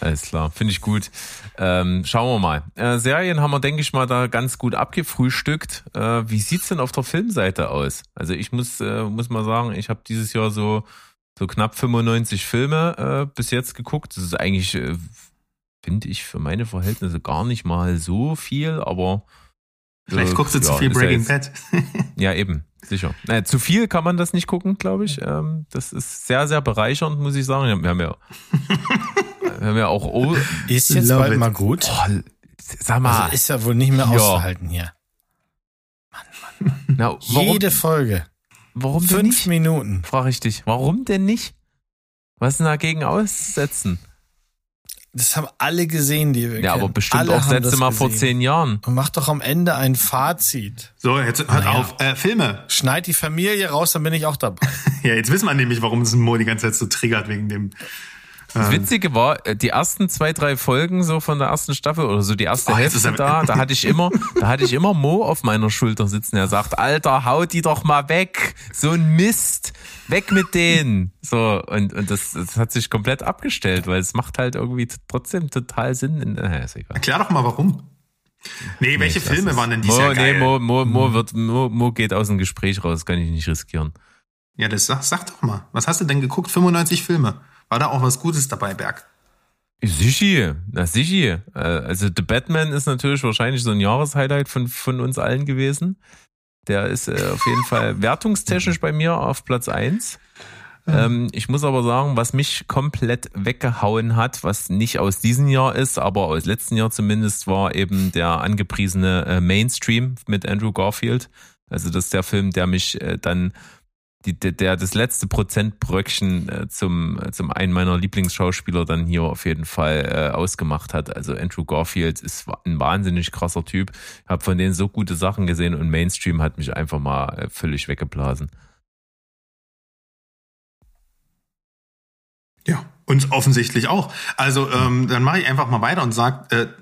Alles klar, finde ich gut. Ähm, schauen wir mal. Äh, Serien haben wir, denke ich mal, da ganz gut abgefrühstückt. Äh, wie sieht's denn auf der Filmseite aus? Also ich muss, äh, muss mal sagen, ich habe dieses Jahr so, so knapp 95 Filme äh, bis jetzt geguckt. Das ist eigentlich, äh, finde ich, für meine Verhältnisse gar nicht mal so viel, aber
Vielleicht
äh,
guckst du zu
ja,
viel
ist ja
Breaking Bad.
Ja, eben, sicher. Naja, zu viel kann man das nicht gucken, glaube ich. Ähm, das ist sehr, sehr bereichernd, muss ich sagen. Wir haben ja, wir haben ja auch oh,
Ist jetzt
Love
bald
it.
mal gut.
Boah, sag mal,
Also ist ja wohl nicht mehr
Ja.
auszuhalten hier.
na, warum,
Jede Folge.
Warum denn
Fünf
nicht?
Minuten.
Frage ich dich. Warum denn nicht? Was ist denn dagegen aussetzen?
Das haben alle gesehen, die wir
Ja,
kennen.
aber bestimmt
alle
auch letzte Mal vor
gesehen.
zehn Jahren.
Und mach doch am Ende ein Fazit.
So, jetzt hört
Naja.
auf. Äh, Filme.
Schneid die Familie raus, dann bin ich auch dabei.
Ja, jetzt wissen wir nämlich, warum es Mo die ganze Zeit so triggert wegen dem.
Das
Ähm.
Witzige war, äh, die ersten zwei, drei Folgen so von der ersten Staffel oder so die erste
Oh,
Hälfte da, da hatte ich immer, da hatte ich immer Mo auf meiner Schulter sitzen. Er sagt, Alter, hau die doch mal weg. So ein Mist. Weg mit denen. So, und, und das, das hat sich komplett abgestellt, weil es macht halt irgendwie trotzdem total Sinn. In, äh, ist egal.
Erklär doch mal, warum. Nee, welche
Das
Filme waren denn dieses
Mo,
Jahr
nee,
geil?
Mo, Mo, Mo, wird, Mo, Mo geht aus dem Gespräch raus, kann ich nicht riskieren.
Ja, das sag, sag doch mal. Was hast du denn geguckt? 95 Filme. War da auch was Gutes dabei, Berg?
Sichi, na sichi. Äh, Also The Batman ist natürlich wahrscheinlich so ein Jahreshighlight von, von uns allen gewesen. Der ist äh, auf jeden Fall wertungstechnisch bei mir auf Platz eins. Ähm, ich muss aber sagen, was mich komplett weggehauen hat, was nicht aus diesem Jahr ist, aber aus letzten Jahr zumindest, war eben der angepriesene äh, Mainstream mit Andrew Garfield. Also das ist der Film, der mich äh, dann die, der, der das letzte Prozentbröckchen äh, zum, zum einen meiner Lieblingsschauspieler dann hier auf jeden Fall äh, ausgemacht hat. Also Andrew Garfield ist ein wahnsinnig krasser Typ. Ich habe von denen so gute Sachen gesehen und Mainstream hat mich einfach mal äh, völlig weggeblasen.
Ja, und offensichtlich auch. Also ähm, dann mache ich einfach mal weiter und sage, äh,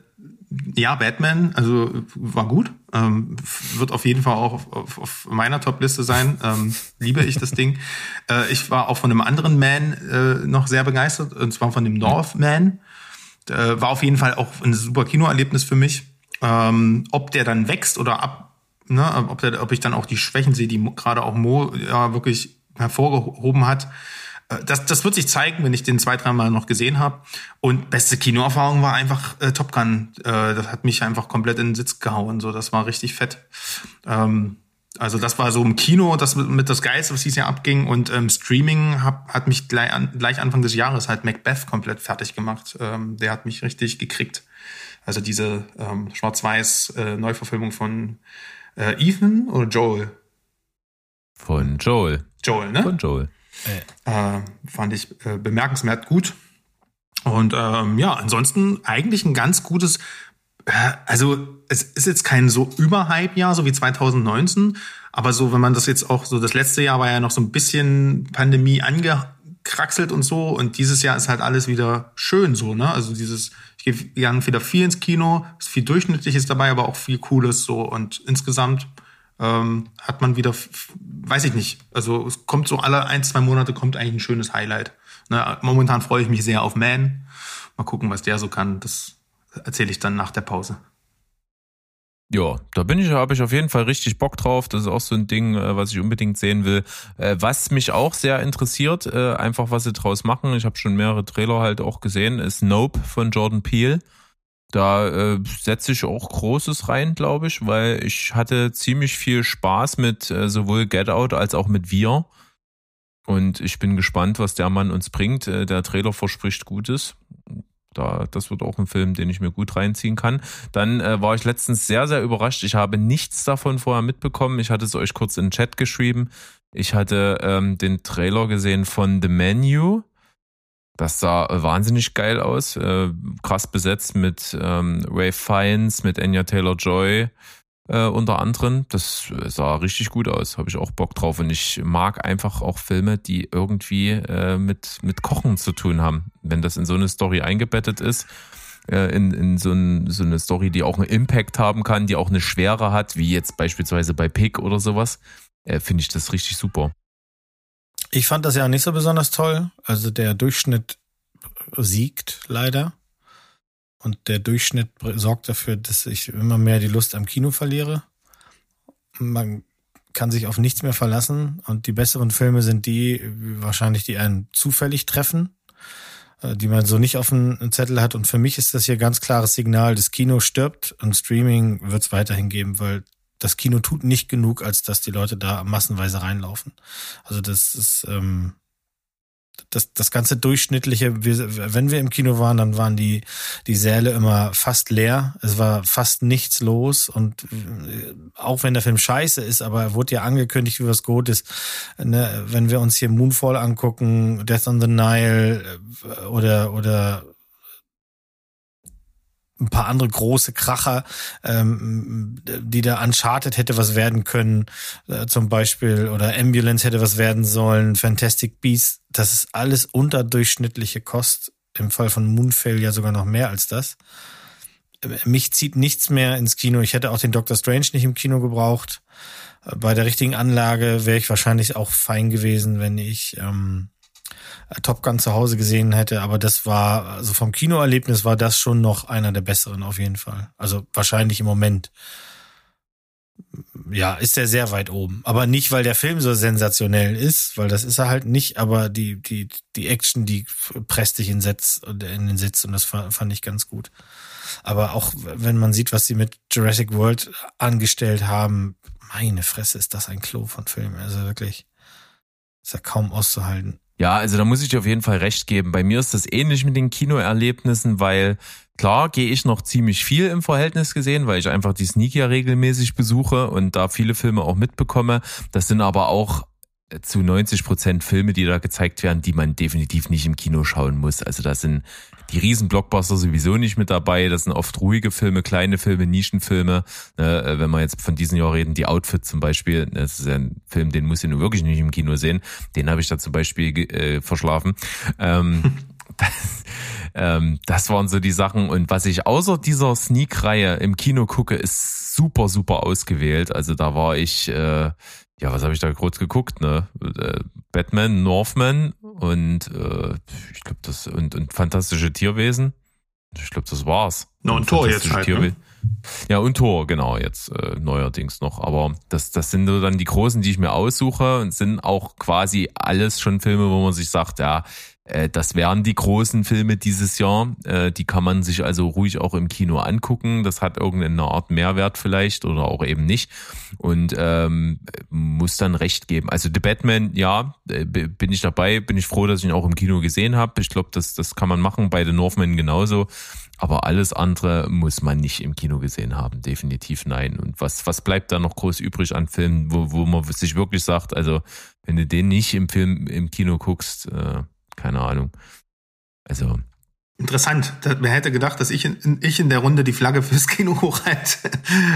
ja, Batman, also war gut. Ähm, wird auf jeden Fall auch auf, auf, meiner Top-Liste sein. Ähm, liebe ich das Ding. Äh, ich war auch von einem anderen Man äh, noch sehr begeistert, und zwar von dem Northman. Äh, war auf jeden Fall auch ein super Kinoerlebnis für mich. Ähm, ob der dann wächst oder ab, ne, ob, der, ob ich dann auch die Schwächen sehe, die gerade auch Mo ja wirklich hervorgehoben hat, das, das wird sich zeigen, wenn ich den zwei, dreimal noch gesehen habe. Und beste Kinoerfahrung war einfach äh, Top Gun. Äh, das hat mich einfach komplett in den Sitz gehauen. So, das war richtig fett. Ähm, also das war so im Kino, das mit, mit das Geilste, was dieses Jahr abging. Und ähm, Streaming hab, hat mich gleich, an, gleich Anfang des Jahres halt Macbeth komplett fertig gemacht. Ähm, der hat mich richtig gekriegt. Also diese ähm, schwarz-weiß äh, Neuverfilmung von äh, Ethan oder Joel?
Von Joel.
Joel, ne?
Von Joel.
Äh, fand ich äh, bemerkenswert gut. Und ähm, ja, ansonsten eigentlich ein ganz gutes, äh, also es ist jetzt kein so Überhype-Jahr, so wie 2019, aber so, wenn man das jetzt auch, so das letzte Jahr war ja noch so ein bisschen Pandemie angekraxelt und so und dieses Jahr ist halt alles wieder schön so, ne? Also dieses, ich gehe gerne wieder viel ins Kino, ist viel Durchschnittliches dabei, aber auch viel Cooles so und insgesamt ähm, hat man wieder, weiß ich nicht, also es kommt so alle ein, zwei Monate kommt eigentlich ein schönes Highlight. Ne, momentan freue ich mich sehr auf Man. Mal gucken, was der so kann. Das erzähle ich dann nach der Pause.
Ja, da bin ich, habe ich auf jeden Fall richtig Bock drauf. Das ist auch so ein Ding, äh, was ich unbedingt sehen will. Äh, was mich auch sehr interessiert, äh, einfach was sie draus machen. Ich habe schon mehrere Trailer halt auch gesehen, ist Nope von Jordan Peele. Da äh, setze ich auch Großes rein, glaube ich, weil ich hatte ziemlich viel Spaß mit äh, sowohl Get Out als auch mit Wir. Und ich bin gespannt, was der Mann uns bringt. Äh, der Trailer verspricht Gutes. Da, das wird auch ein Film, den ich mir gut reinziehen kann. Dann äh, war ich letztens sehr, sehr überrascht. Ich habe nichts davon vorher mitbekommen. Ich hatte es euch kurz in den Chat geschrieben. Ich hatte ähm, den Trailer gesehen von The Menu das sah wahnsinnig geil aus, äh, krass besetzt mit ähm, Ray Fiennes, mit Anya Taylor-Joy äh, unter anderem. Das sah richtig gut aus, habe ich auch Bock drauf. Und ich mag einfach auch Filme, die irgendwie äh, mit, mit Kochen zu tun haben. Wenn das in so eine Story eingebettet ist, äh, in, in so, ein, so eine Story, die auch einen Impact haben kann, die auch eine Schwere hat, wie jetzt beispielsweise bei Pig oder sowas, äh, finde ich das richtig super.
Ich fand das ja nicht so besonders toll. Also der Durchschnitt siegt leider. Und der Durchschnitt sorgt dafür, dass ich immer mehr die Lust am Kino verliere. Man kann sich auf nichts mehr verlassen. Und die besseren Filme sind die, wahrscheinlich, die einen zufällig treffen, äh, die man so nicht auf dem Zettel hat. Und für mich ist das hier ganz klares Signal, das Kino stirbt und Streaming wird es weiterhin geben, weil das Kino tut nicht genug, als dass die Leute da massenweise reinlaufen. Also das ist ähm, das, das ganze durchschnittliche, wir, wenn wir im Kino waren, dann waren die, die Säle immer fast leer. Es war fast nichts los und äh, auch wenn der Film scheiße ist, aber er wurde ja angekündigt, wie was gut ist. Ne, wenn wir uns hier Moonfall angucken, Death on the Nile äh, oder, oder ein paar andere große Kracher, ähm, die da Uncharted hätte was werden können, äh, zum Beispiel, oder Ambulance hätte was werden sollen, Fantastic Beasts, das ist alles unterdurchschnittliche Kost. Im Fall von Moonfell ja sogar noch mehr als das. Mich zieht nichts mehr ins Kino. Ich hätte auch den Doctor Strange nicht im Kino gebraucht. Bei der richtigen Anlage wäre ich wahrscheinlich auch fein gewesen, wenn ich ähm, Top Gun zu Hause gesehen hätte, aber das war, also vom Kinoerlebnis war das schon noch einer der besseren auf jeden Fall. Also wahrscheinlich im Moment. ja, ist er sehr weit oben. Aber nicht, weil der Film so sensationell ist, weil das ist er halt nicht, aber die, die, die Action, die presst dich in, Sitz, in den Sitz und das fand ich ganz gut. Aber auch wenn man sieht, was sie mit Jurassic World angestellt haben, meine Fresse, ist das ein Klo von Filmen. Also wirklich, ist ja kaum auszuhalten.
Ja, also da muss ich dir auf jeden Fall recht geben. Bei mir ist das ähnlich mit den Kinoerlebnissen, weil klar gehe ich noch ziemlich viel im Verhältnis gesehen, weil ich einfach die Sneak ja regelmäßig besuche und da viele Filme auch mitbekomme. Das sind aber auch zu 90 Prozent Filme, die da gezeigt werden, die man definitiv nicht im Kino schauen muss. Also da sind die Riesen-Blockbuster sowieso nicht mit dabei. Das sind oft ruhige Filme, kleine Filme, Nischenfilme. Ne, äh, wenn wir jetzt von diesem Jahr reden, die Outfit zum Beispiel, das ist ein Film, den muss ich nur wirklich nicht im Kino sehen. Den habe ich da zum Beispiel äh, verschlafen. Ähm, das, ähm, das waren so die Sachen. Und was ich außer dieser Sneak-Reihe im Kino gucke, ist super, super ausgewählt. Also da war ich äh, ja, was habe ich da kurz geguckt, ne? Äh, Batman, Northman und äh, ich glaube das und, und fantastische Tierwesen. Ich glaube, das war's.
No, und Tor jetzt halt, ne?
Ja, und Tor, genau, jetzt äh, neuerdings noch. Aber das, das sind so dann die großen, die ich mir aussuche und sind auch quasi alles schon Filme, wo man sich sagt, ja, das wären die großen Filme dieses Jahr. Äh, die kann man sich also ruhig auch im Kino angucken. Das hat irgendeine Art Mehrwert vielleicht oder auch eben nicht. Und ähm, muss dann recht geben. Also The Batman, ja, äh, bin ich dabei. Bin ich froh, dass ich ihn auch im Kino gesehen habe. Ich glaube, das, das kann man machen. Bei The Northman genauso. Aber alles andere muss man nicht im Kino gesehen haben. Definitiv nein. Und was, was bleibt da noch groß übrig an Filmen, wo, wo man sich wirklich sagt, also wenn du den nicht im Film, im Kino guckst, äh, keine Ahnung. Also.
Interessant. Wer hätte gedacht, dass ich in, ich in der Runde die Flagge fürs Kino hochhalte.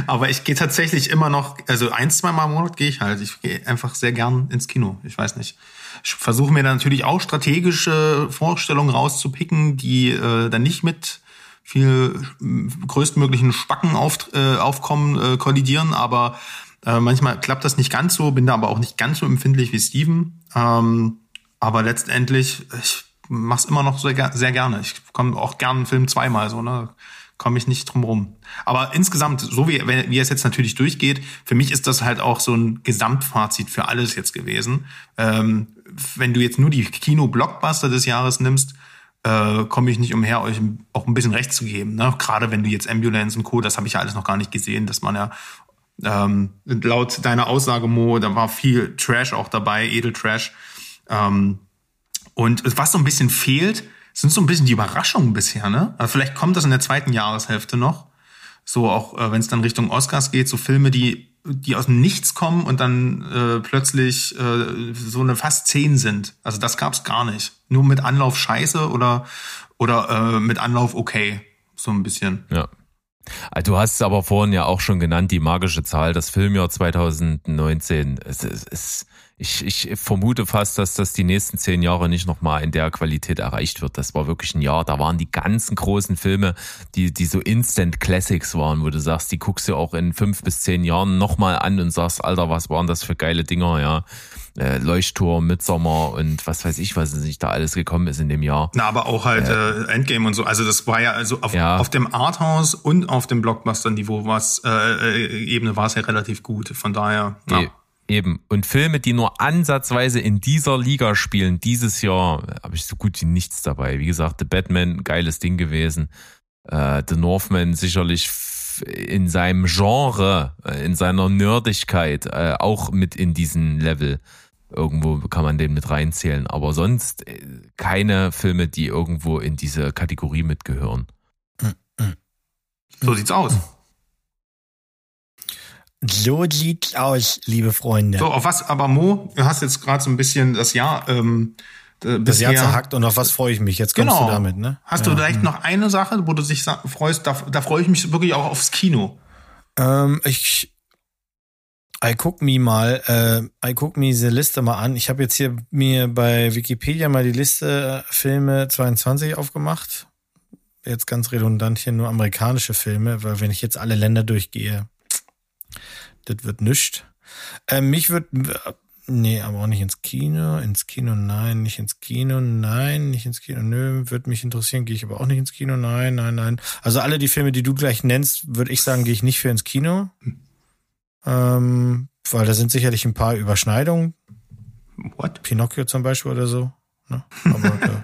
Aber ich gehe tatsächlich immer noch, also ein, zwei Mal im Monat gehe ich halt. Ich gehe einfach sehr gern ins Kino. Ich weiß nicht. Ich versuche mir da natürlich auch strategische Vorstellungen rauszupicken, die äh, dann nicht mit viel äh, größtmöglichen Spacken auf, äh, aufkommen, äh, kollidieren, aber äh, manchmal klappt das nicht ganz so, bin da aber auch nicht ganz so empfindlich wie Steven. Ähm, aber letztendlich, ich mach's immer noch sehr, sehr gerne. Ich komme auch gerne einen Film zweimal so, ne? Komme ich nicht drum rum. Aber insgesamt, so wie, wie es jetzt natürlich durchgeht, für mich ist das halt auch so ein Gesamtfazit für alles jetzt gewesen. Ähm, wenn du jetzt nur die Kino-Blockbuster des Jahres nimmst, äh, komme ich nicht umher, euch auch ein bisschen recht zu geben. Ne? Gerade wenn du jetzt Ambulance und Co., das habe ich ja alles noch gar nicht gesehen, dass man ja ähm, laut deiner Aussage, Mo, da war viel Trash auch dabei, Edeltrash. Ähm, und was so ein bisschen fehlt, sind so ein bisschen die Überraschungen bisher, ne? Also vielleicht kommt das in der zweiten Jahreshälfte noch. So auch, äh, wenn es dann Richtung Oscars geht, so Filme, die die aus dem Nichts kommen und dann äh, plötzlich äh, so eine fast zehn sind. Also das gab's gar nicht. Nur mit Anlauf scheiße oder oder äh, mit Anlauf okay, so ein bisschen.
Ja. Also du hast es aber vorhin ja auch schon genannt, die magische Zahl, das Filmjahr 2019. Es, es, es ich, ich vermute fast, dass das die nächsten zehn Jahre nicht nochmal in der Qualität erreicht wird. Das war wirklich ein Jahr, da waren die ganzen großen Filme, die, die so Instant Classics waren, wo du sagst, die guckst du auch in fünf bis zehn Jahren nochmal an und sagst, Alter, was waren das für geile Dinger, ja. Äh, Leuchtturm, Midsommer und was weiß ich, was nicht da alles gekommen ist in dem Jahr.
Na, aber auch halt äh, äh Endgame und so. Also das war ja also auf, ja. auf dem Arthouse und auf dem Blockbuster-Niveau was äh, äh, Ebene war es ja relativ gut. Von daher. Ja.
Eben. Und Filme, die nur ansatzweise in dieser Liga spielen, dieses Jahr habe ich so gut wie nichts dabei. Wie gesagt, The Batman, geiles Ding gewesen. Äh, The Northman sicherlich in seinem Genre, äh, in seiner Nerdigkeit äh, auch mit in diesen Level. Irgendwo kann man den mit reinzählen. Aber sonst äh, keine Filme, die irgendwo in diese Kategorie mitgehören.
So sieht's aus.
So sieht's aus, liebe Freunde.
So, auf was aber Mo, du hast jetzt gerade so ein bisschen das Jahr ähm,
das Jahr zerhackt und auf was freue ich mich? Jetzt kommst genau. du damit, ne?
Hast ja. du vielleicht noch eine Sache, wo du dich freust? Da, da freue ich mich wirklich auch aufs Kino.
Ähm, ich I guck me mal, äh, I guck me diese Liste mal an. Ich habe jetzt hier mir bei Wikipedia mal die Liste äh, Filme 22 aufgemacht. Jetzt ganz redundant hier nur amerikanische Filme, weil wenn ich jetzt alle Länder durchgehe, das wird nischt. Äh, mich wird, nee, aber auch nicht ins Kino. Ins Kino, nein, nicht ins Kino, nein, nicht ins Kino, nö, wird mich interessieren, gehe ich aber auch nicht ins Kino, nein, nein, nein. Also alle die Filme, die du gleich nennst, würde ich sagen, gehe ich nicht für ins Kino. Ähm, weil da sind sicherlich ein paar Überschneidungen.
What?
Pinocchio zum Beispiel oder so. Ne? Aber, äh,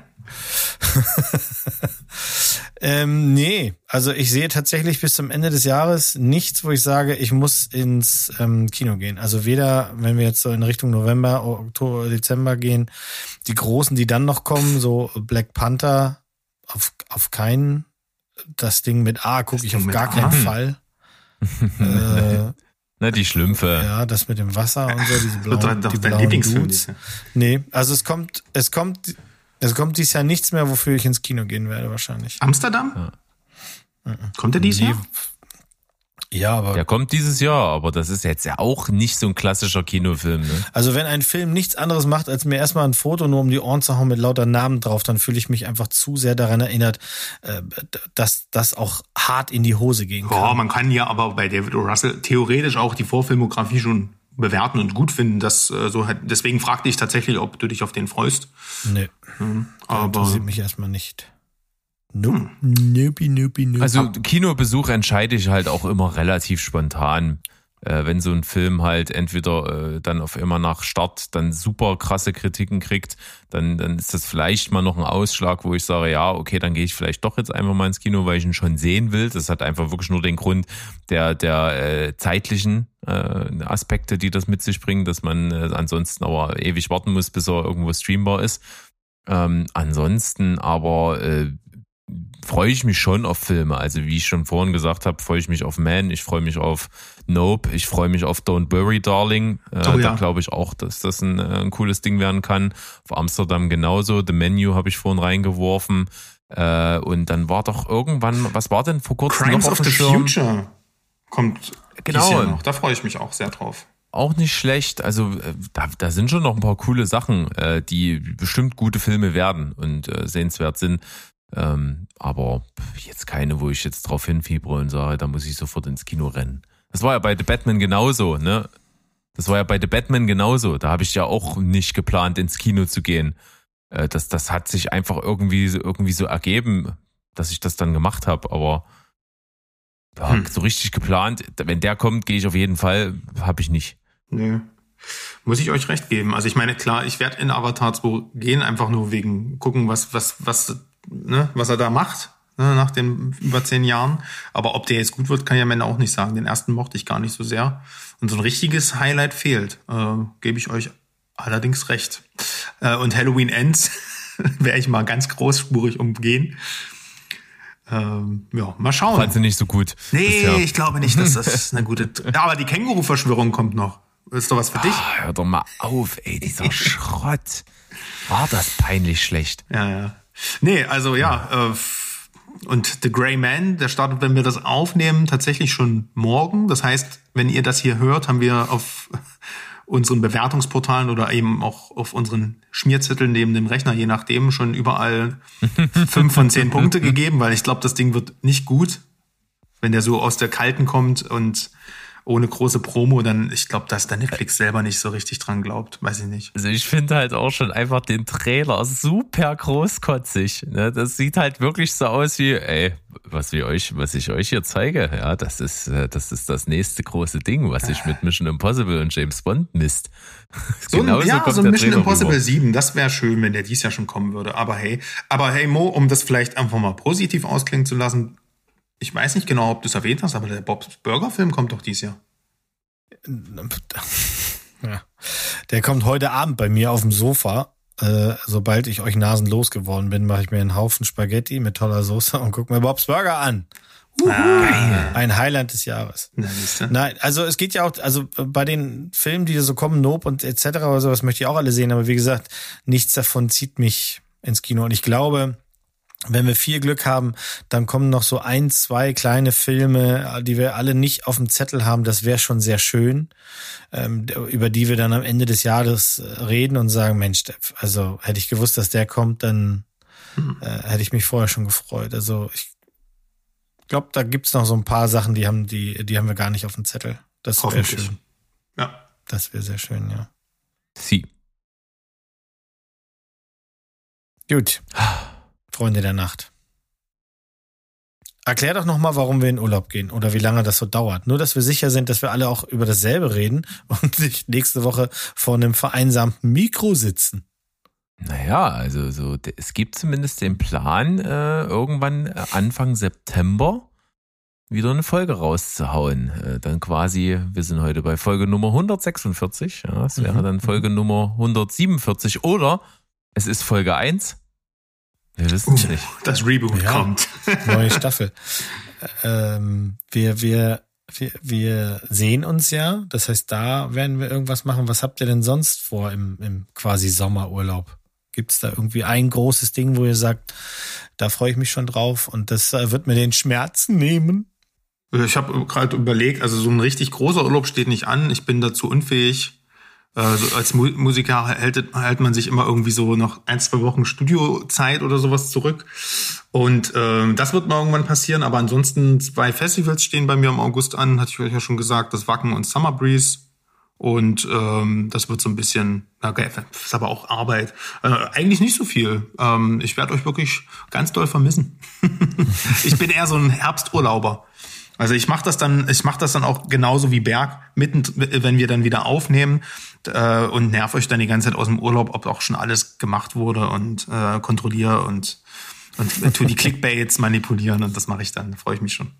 ähm, nee, also ich sehe tatsächlich bis zum Ende des Jahres nichts, wo ich sage, ich muss ins ähm, Kino gehen. Also weder, wenn wir jetzt so in Richtung November, Oktober, Dezember gehen, die großen, die dann noch kommen, so Black Panther, auf, auf keinen. Das Ding mit A gucke ich auf gar keinen Fall. äh,
Na, die Schlümpfe.
ja, das mit dem Wasser und so, diese blauen,
doch
die
dein
blauen. Dudes. Nee, also es kommt, es kommt, es kommt dieses Jahr nichts mehr, wofür ich ins Kino gehen werde, wahrscheinlich.
Amsterdam? Kommt er dieses
Nee.
Jahr?
Ja, aber
Der kommt dieses Jahr, aber das ist jetzt ja auch nicht so ein klassischer Kinofilm. Ne?
also wenn ein Film nichts anderes macht, als mir erstmal ein Foto nur um die Ohren zu hauen mit lauter Namen drauf, dann fühle ich mich einfach zu sehr daran erinnert, äh, dass das auch hart in die Hose gehen
Ja,
kann.
man kann ja aber bei David O. Russell theoretisch auch die Vorfilmografie schon bewerten und gut finden. Das, äh, so hat, deswegen fragte ich tatsächlich, ob du dich auf den freust.
Nee,
Aber
interessiert mich erstmal nicht. Nope. Nope, nope, nope.
Also Kinobesuch entscheide ich halt auch immer relativ spontan. Äh, wenn so ein Film halt entweder äh, dann auf immer nach Start dann super krasse Kritiken kriegt, dann, dann ist das vielleicht mal noch ein Ausschlag, wo ich sage, ja, okay, dann gehe ich vielleicht doch jetzt einfach mal ins Kino, weil ich ihn schon sehen will. Das hat einfach wirklich nur den Grund der, der äh, zeitlichen äh, Aspekte, die das mit sich bringen, dass man äh, ansonsten aber ewig warten muss, bis er irgendwo streambar ist. Ähm, ansonsten aber äh, freue ich mich schon auf Filme. Also wie ich schon vorhin gesagt habe, freue ich mich auf Man, ich freue mich auf Nope, ich freue mich auf Don't Worry Darling. Äh,
Oh ja.
Da glaube ich auch, dass das ein, äh, ein cooles Ding werden kann. Auf Amsterdam genauso. The Menu habe ich vorhin reingeworfen. Äh, und dann war doch irgendwann, was war denn vor kurzem
Crimes
noch
of
auf
the
dem Schirm?
Future kommt
Genau.
noch. Da freue ich mich auch sehr drauf.
Auch nicht schlecht. Also äh, da, da sind schon noch ein paar coole Sachen, äh, die bestimmt gute Filme werden und äh, sehenswert sind. Ähm, aber jetzt keine, wo ich jetzt drauf hinfiebre und sage, da muss ich sofort ins Kino rennen. Das war ja bei The Batman genauso, ne? Das war ja bei The Batman genauso. Da habe ich ja auch nicht geplant, ins Kino zu gehen. Äh, das, das hat sich einfach irgendwie, so- irgendwie so ergeben, dass ich das dann gemacht habe. Aber ja,
Hm.
so richtig geplant, wenn der kommt, gehe ich auf jeden Fall, habe ich nicht.
Nö. Muss ich euch recht geben. Also ich meine, klar, ich werde in Avatar 2 gehen, einfach nur wegen gucken, was, was, was, ne, was er da macht, ne, nach den über zehn Jahren. Aber ob der jetzt gut wird, kann ich am Ende auch nicht sagen. Den ersten mochte ich gar nicht so sehr. Und so ein richtiges Highlight fehlt. Äh, Gebe ich euch allerdings recht. Äh, und Halloween Ends werde ich mal ganz großspurig umgehen. Ähm, ja, mal schauen.
Fand sie nicht so gut.
Nee,
bisher.
ich glaube nicht, dass das eine gute. Ja, aber die Känguru-Verschwörung kommt noch. Ist doch was für dich?
Ah, Hör doch mal auf, ey, dieser Schrott. War das peinlich schlecht.
Ja, ja. Nee, also ja. Äh, und The Grey Man, der startet, wenn wir das aufnehmen, tatsächlich schon morgen. Das heißt, wenn ihr das hier hört, haben wir auf unseren Bewertungsportalen oder eben auch auf unseren Schmierzetteln neben dem Rechner, je nachdem, schon überall fünf von zehn Punkte gegeben, weil ich glaube, das Ding wird nicht gut, wenn der so aus der Kalten kommt und ohne große Promo, dann, ich glaube, dass der Netflix selber nicht so richtig dran glaubt. Weiß ich nicht.
Also ich finde halt auch schon einfach den Trailer super großkotzig. Ne? Das sieht halt wirklich so aus wie, ey, was wir euch, was ich euch hier zeige, ja, das ist, äh, das ist das nächste große Ding, was sich mit Mission Impossible und James Bond misst.
So ein, ja, so ein Mission
Trailer
Impossible
rüber.
7, das wäre schön, wenn der dies Jahr schon kommen würde. Aber hey, aber hey Mo, um das vielleicht einfach mal positiv ausklingen zu lassen, ich weiß nicht genau, ob du es erwähnt hast, aber der Bob's Burger Film kommt doch dieses Jahr.
Ja. Der kommt heute Abend bei mir auf dem Sofa. Äh, sobald ich euch nasenlos geworden bin, mache ich mir einen Haufen Spaghetti mit toller Soße und gucke mir Bob's Burger an.
Ah,
Ein Highlight des Jahres. Nein, also es geht ja auch, also bei den Filmen, die so kommen, Nope und etc. oder sowas, möchte ich auch alle sehen, aber wie gesagt, nichts davon zieht mich ins Kino. Und ich glaube, wenn wir viel Glück haben, dann kommen noch so ein, zwei kleine Filme, die wir alle nicht auf dem Zettel haben. Das wäre schon sehr schön, ähm, über die wir dann am Ende des Jahres äh, reden und sagen, Mensch, also hätte ich gewusst, dass der kommt, dann äh, hätte ich mich vorher schon gefreut. Also ich glaube, da gibt's noch so ein paar Sachen, die haben die, die haben wir gar nicht auf dem Zettel. Das wäre schön.
Ja.
Das wäre sehr schön, ja.
Sie.
Gut. Freunde der Nacht. Erklär doch nochmal, warum wir in Urlaub gehen oder wie lange das so dauert. Nur, dass wir sicher sind, dass wir alle auch über dasselbe reden und nicht nächste Woche vor einem vereinsamten Mikro sitzen.
Naja, also so, es gibt zumindest den Plan, äh, irgendwann äh, Anfang September wieder eine Folge rauszuhauen. Äh, dann quasi, wir sind heute bei Folge Nummer 146, ja, es wäre mhm. dann Folge Nummer 147 oder es ist Folge 1. Wir wissen es uh, nicht.
Das Reboot ja, kommt.
Neue Staffel. Ähm, wir, wir, wir, wir sehen uns ja. Das heißt, da werden wir irgendwas machen. Was habt ihr denn sonst vor im, im quasi Sommerurlaub? Gibt es da irgendwie ein großes Ding, wo ihr sagt, da freue ich mich schon drauf und das äh, wird mir den Schmerzen nehmen?
Ich habe gerade überlegt, also so ein richtig großer Urlaub steht nicht an. Ich bin dazu unfähig. Also als Musiker hält, hält man sich immer irgendwie so noch ein, zwei Wochen Studiozeit oder sowas zurück. Und äh, das wird mal irgendwann passieren. Aber ansonsten zwei Festivals stehen bei mir im August an, hatte ich euch ja schon gesagt, das Wacken und Summer Breeze. Und ähm, das wird so ein bisschen, okay, ist aber auch Arbeit. Äh, eigentlich nicht so viel. Ähm, ich werde euch wirklich ganz doll vermissen. ich bin eher so ein Herbsturlauber. Also ich mache das dann, ich mache das dann auch genauso wie Berg, mitten, wenn wir dann wieder aufnehmen äh, und nerv euch dann die ganze Zeit aus dem Urlaub, ob auch schon alles gemacht wurde und äh, kontrolliere und und tu die Clickbaits manipulieren und das mache ich dann. Freue ich mich schon.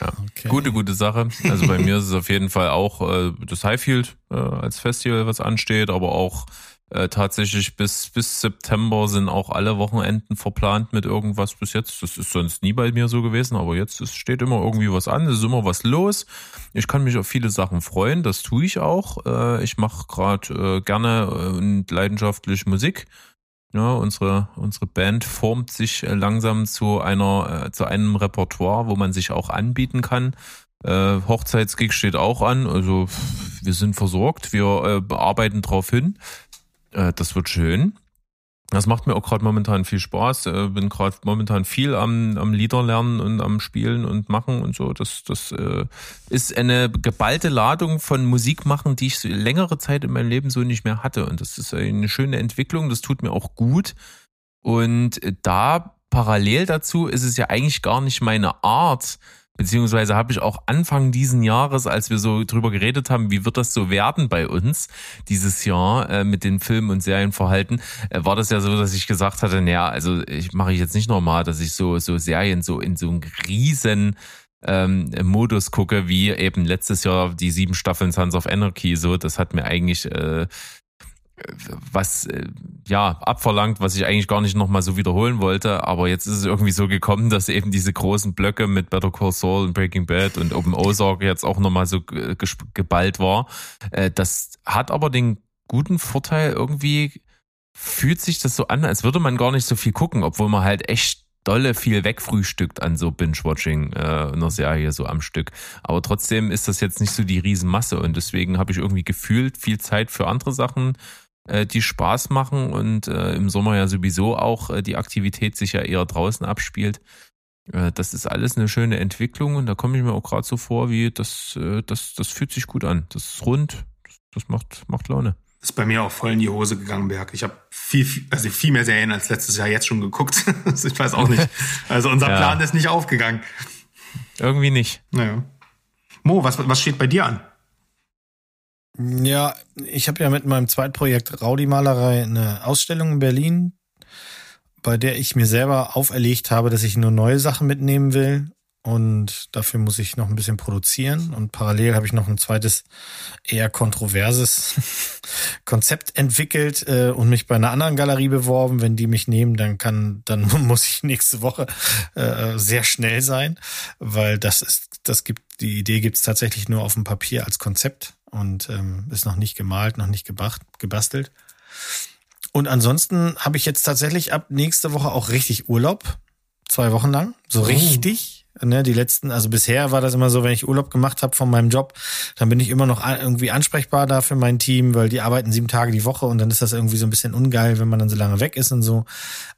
Ja, okay. gute, gute Sache. Also bei mir ist es auf jeden Fall auch äh, das Highfield äh, als Festival, was ansteht, aber auch äh, tatsächlich bis, bis September sind auch alle Wochenenden verplant mit irgendwas bis jetzt. Das ist sonst nie bei mir so gewesen, aber jetzt es steht immer irgendwie was an, es ist immer was los. Ich kann mich auf viele Sachen freuen, das tue ich auch. Äh, ich mache gerade äh, gerne und leidenschaftlich Musik. Ja, unsere, unsere Band formt sich äh, langsam zu einer, äh, zu einem Repertoire, wo man sich auch anbieten kann. Äh, Hochzeitsgig steht auch an, also wir sind versorgt, wir äh, arbeiten drauf hin. Äh, das wird schön. Das macht mir auch gerade momentan viel Spaß. Äh, bin gerade momentan viel am, am Lieder lernen und am Spielen und machen und so. Das, das äh, ist eine geballte Ladung von Musik machen, die ich so längere Zeit in meinem Leben so nicht mehr hatte. Und das ist eine schöne Entwicklung. Das tut mir auch gut. Und da parallel dazu ist es ja eigentlich gar nicht meine Art, Beziehungsweise habe ich auch Anfang diesen Jahres, als wir so drüber geredet haben, wie wird das so werden bei uns dieses Jahr äh, mit den Film- und Serienverhalten, äh, war das ja so, dass ich gesagt hatte, naja, also ich mache ich jetzt nicht normal, dass ich so, so Serien so in so einem riesen ähm, Modus gucke, wie eben letztes Jahr die sieben Staffeln Sons of Anarchy, so, das hat mir eigentlich äh, was äh, ja abverlangt, was ich eigentlich gar nicht nochmal so wiederholen wollte, aber jetzt ist es irgendwie so gekommen, dass eben diese großen Blöcke mit Better Call Saul und Breaking Bad und Open Ozark jetzt auch nochmal so geballt war. Äh, das hat aber den guten Vorteil, irgendwie fühlt sich das so an, als würde man gar nicht so viel gucken, obwohl man halt echt dolle viel wegfrühstückt an so Binge-Watching äh, einer Serie so am Stück. Aber trotzdem ist das jetzt nicht so die Riesenmasse und deswegen habe ich irgendwie gefühlt viel Zeit für andere Sachen äh, die Spaß machen und äh, im Sommer ja sowieso auch äh, die Aktivität sich ja eher draußen abspielt. Äh, das ist alles eine schöne Entwicklung und da komme ich mir auch gerade so vor, wie das, äh, das, das fühlt sich gut an. Das ist rund, das, macht, macht Laune.
ist bei mir auch voll in die Hose gegangen, Berg. Ich habe viel, viel, also viel mehr Serien als letztes Jahr jetzt schon geguckt. ich weiß auch nicht. Also unser ja. Plan ist nicht aufgegangen.
Irgendwie nicht.
Naja. Mo, was, was steht bei dir an?
Ja, ich habe ja mit meinem Zweitprojekt Raudi-Malerei eine Ausstellung in Berlin, bei der ich mir selber auferlegt habe, dass ich nur neue Sachen mitnehmen will. Und dafür muss ich noch ein bisschen produzieren. Und parallel habe ich noch ein zweites, eher kontroverses Konzept entwickelt äh, und mich bei einer anderen Galerie beworben. Wenn die mich nehmen, dann kann, dann muss ich nächste Woche äh, sehr schnell sein, weil das ist, das gibt, die Idee gibt es tatsächlich nur auf dem Papier als Konzept und ähm, ist noch nicht gemalt, noch nicht gebacht, gebastelt. Und ansonsten habe ich jetzt tatsächlich ab nächste Woche auch richtig Urlaub. Zwei Wochen lang. So oh. richtig. Ne, die letzten, also bisher war das immer so, wenn ich Urlaub gemacht habe von meinem Job, dann bin ich immer noch irgendwie ansprechbar da für mein Team, weil die arbeiten sieben Tage die Woche und dann ist das irgendwie so ein bisschen ungeil, wenn man dann so lange weg ist und so.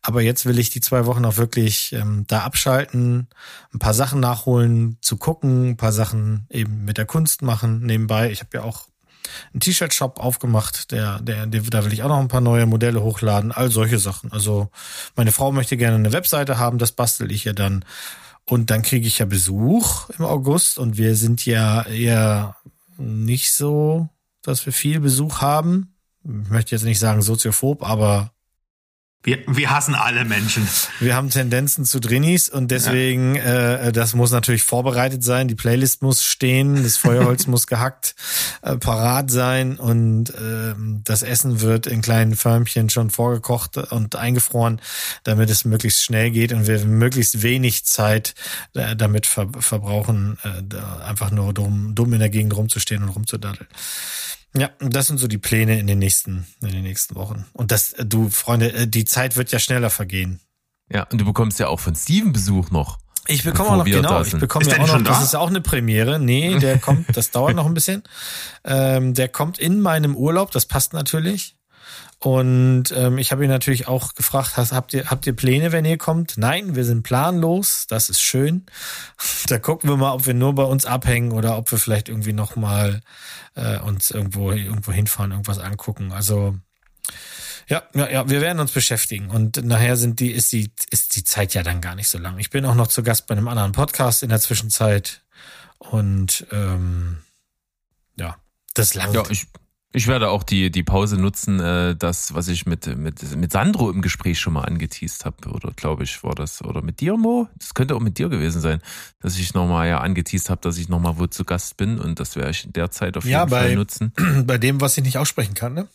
Aber jetzt will ich die zwei Wochen auch wirklich ähm, da abschalten, ein paar Sachen nachholen, zu gucken, ein paar Sachen eben mit der Kunst machen nebenbei. Ich habe ja auch einen T-Shirt-Shop aufgemacht, der, der, der, da will ich auch noch ein paar neue Modelle hochladen, all solche Sachen. Also meine Frau möchte gerne eine Webseite haben, das bastel ich ja dann. Und dann kriege ich ja Besuch im August und wir sind ja eher nicht so, dass wir viel Besuch haben. Ich möchte jetzt nicht sagen soziophob, aber
Wir, wir hassen alle Menschen.
wir haben Tendenzen zu Drinnies und deswegen, äh, das muss natürlich vorbereitet sein. Die Playlist muss stehen, das Feuerholz muss gehackt, äh, parat sein und ähm, das Essen wird in kleinen Förmchen schon vorgekocht und eingefroren, damit es möglichst schnell geht und wir möglichst wenig Zeit äh, damit ver verbrauchen, äh, da einfach nur dumm, dumm in der Gegend rumzustehen und rumzudaddeln. Ja, das sind so die Pläne in den nächsten, in den nächsten Wochen. Und das, äh, du Freunde, äh, die Zeit wird ja schneller vergehen.
Ja, und du bekommst ja auch von Steven Besuch noch.
Ich bekomme auch noch, genau, ich bekomme ja auch noch, das
da?
ist auch eine Premiere. Nee, der kommt, das dauert noch ein bisschen. Ähm, der kommt in meinem Urlaub, das passt natürlich. Und ähm, ich habe ihn natürlich auch gefragt, hast, habt, ihr, habt ihr Pläne, wenn ihr kommt? Nein, wir sind planlos, das ist schön. Da gucken wir mal, ob wir nur bei uns abhängen oder ob wir vielleicht irgendwie nochmal äh, uns irgendwo, irgendwo hinfahren, irgendwas angucken. Also ja, ja, ja, wir werden uns beschäftigen und nachher sind die, ist die, ist die Zeit ja dann gar nicht so lang. Ich bin auch noch zu Gast bei einem anderen Podcast in der Zwischenzeit und ähm, ja, das langt.
Ja, ich, ich werde auch die, die Pause nutzen, äh, das, was ich mit, mit, mit Sandro im Gespräch schon mal angeteased habe. Oder glaube ich, war das, oder mit dir, Mo? Das könnte auch mit dir gewesen sein, dass ich nochmal ja angeteased habe, dass ich nochmal wo zu Gast bin und das werde ich in der Zeit auf jeden
Ja, bei-
Fall nutzen.
bei dem, was ich nicht aussprechen kann, ne?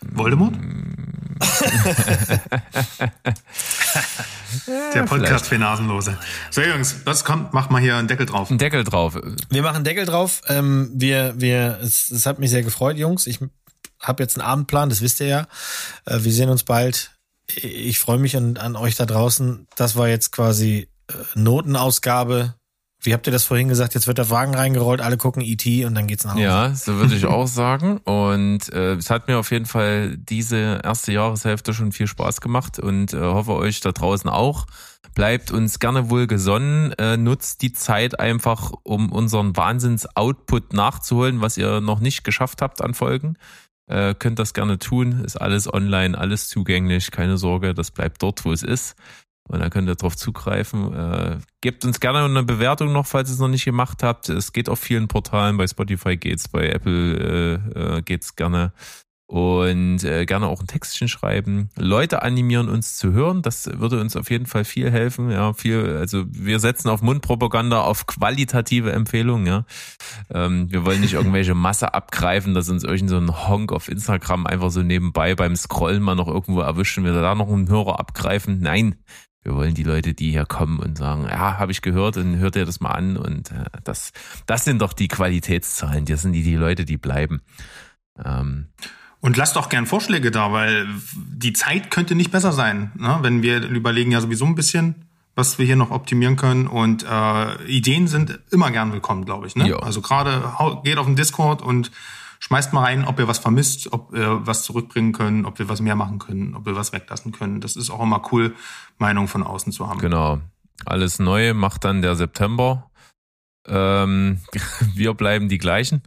Voldemort? Der Podcast für Nasenlose. So, Jungs, was kommt? Mach mal hier einen Deckel drauf.
Ein Deckel drauf.
Wir machen Deckel drauf. Ähm, wir, wir, es, es hat mich sehr gefreut, Jungs. Ich habe jetzt einen Abendplan, das wisst ihr ja. Äh, wir sehen uns bald. Ich freue mich an, an euch da draußen. Das war jetzt quasi äh, Notenausgabe. Wie habt ihr das vorhin gesagt? Jetzt wird der Wagen reingerollt, alle gucken E.T. und dann geht's nach Hause.
Ja, so würde ich auch sagen. Und äh, es hat mir auf jeden Fall diese erste Jahreshälfte schon viel Spaß gemacht und äh, hoffe euch da draußen auch. Bleibt uns gerne wohl gesonnen, äh, nutzt die Zeit einfach, um unseren Wahnsinns-Output nachzuholen, was ihr noch nicht geschafft habt an Folgen. Äh, könnt das gerne tun, ist alles online, alles zugänglich, keine Sorge, das bleibt dort, wo es ist. Und dann könnt ihr drauf zugreifen. Äh, gebt uns gerne eine Bewertung noch, falls ihr es noch nicht gemacht habt. Es geht auf vielen Portalen. Bei Spotify geht's, bei Apple äh, äh, geht's gerne. Und äh, gerne auch ein Textchen schreiben. Leute animieren uns zu hören. Das würde uns auf jeden Fall viel helfen. Ja, viel. Also wir setzen auf Mundpropaganda, auf qualitative Empfehlungen. Ja, ähm, wir wollen nicht irgendwelche Masse abgreifen, dass uns irgend so ein Honk auf Instagram einfach so nebenbei beim Scrollen mal noch irgendwo erwischt und wir da noch einen Hörer abgreifen. Nein, wir wollen die Leute, die hier kommen und sagen, ja, habe ich gehört und hört ihr das mal an und äh, das, das sind doch die Qualitätszahlen. Das sind die, die Leute, die bleiben. Ähm,
Und lasst doch gern Vorschläge da, weil die Zeit könnte nicht besser sein. Ne? Wenn wir überlegen ja sowieso ein bisschen, was wir hier noch optimieren können. Und äh, Ideen sind immer gern willkommen, glaube ich. Ne? Also gerade geht auf den Discord und schmeißt mal rein, ob ihr was vermisst, ob wir was zurückbringen können, ob wir was mehr machen können, ob wir was weglassen können. Das ist auch immer cool, Meinung von außen zu haben.
genau. Alles neu macht dann der September. Ähm, wir bleiben die gleichen.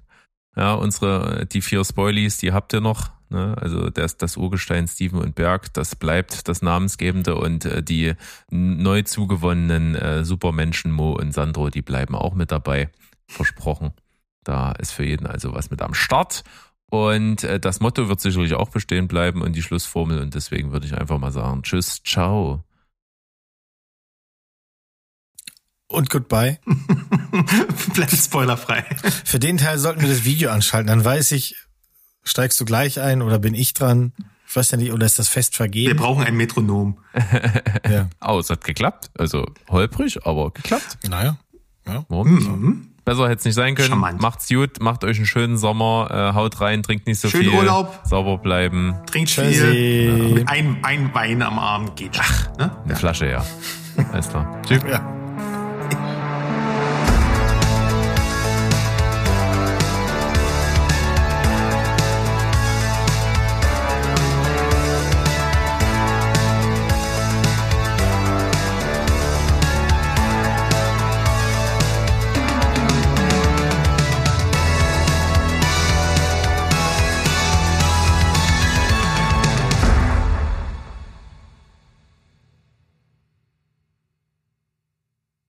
Ja, unsere, die vier Spoilies, die habt ihr noch. Ne? Also das, das Urgestein, Steven und Berg, das bleibt das Namensgebende und äh, die neu zugewonnenen äh, Supermenschen Mo und Sandro, die bleiben auch mit dabei. Versprochen. Da ist für jeden also was mit am Start. Und äh, das Motto wird sicherlich auch bestehen bleiben und die Schlussformel. Und deswegen würde ich einfach mal sagen, tschüss, ciao.
Und goodbye.
Bleibt spoilerfrei.
Für den Teil sollten wir das Video anschalten. Dann weiß ich, steigst du gleich ein oder bin ich dran? Ich weiß ja nicht, oder ist das fest
Wir
vergeben?
brauchen ein Metronom.
Ja.
Oh, es hat geklappt. Also holprig, aber geklappt.
Naja. Ja.
Warum nicht? Besser hätte es nicht sein können.
Charmant.
Macht's gut, macht euch einen schönen Sommer, äh, haut rein, trinkt nicht so
Schönen
viel.
Urlaub.
Sauber bleiben.
Trinkt
Tschüssi.
viel. Ein, ein Wein am Abend geht schon. Ne?
Eine Flasche, ja. Alles klar. Tschüss.
Ja.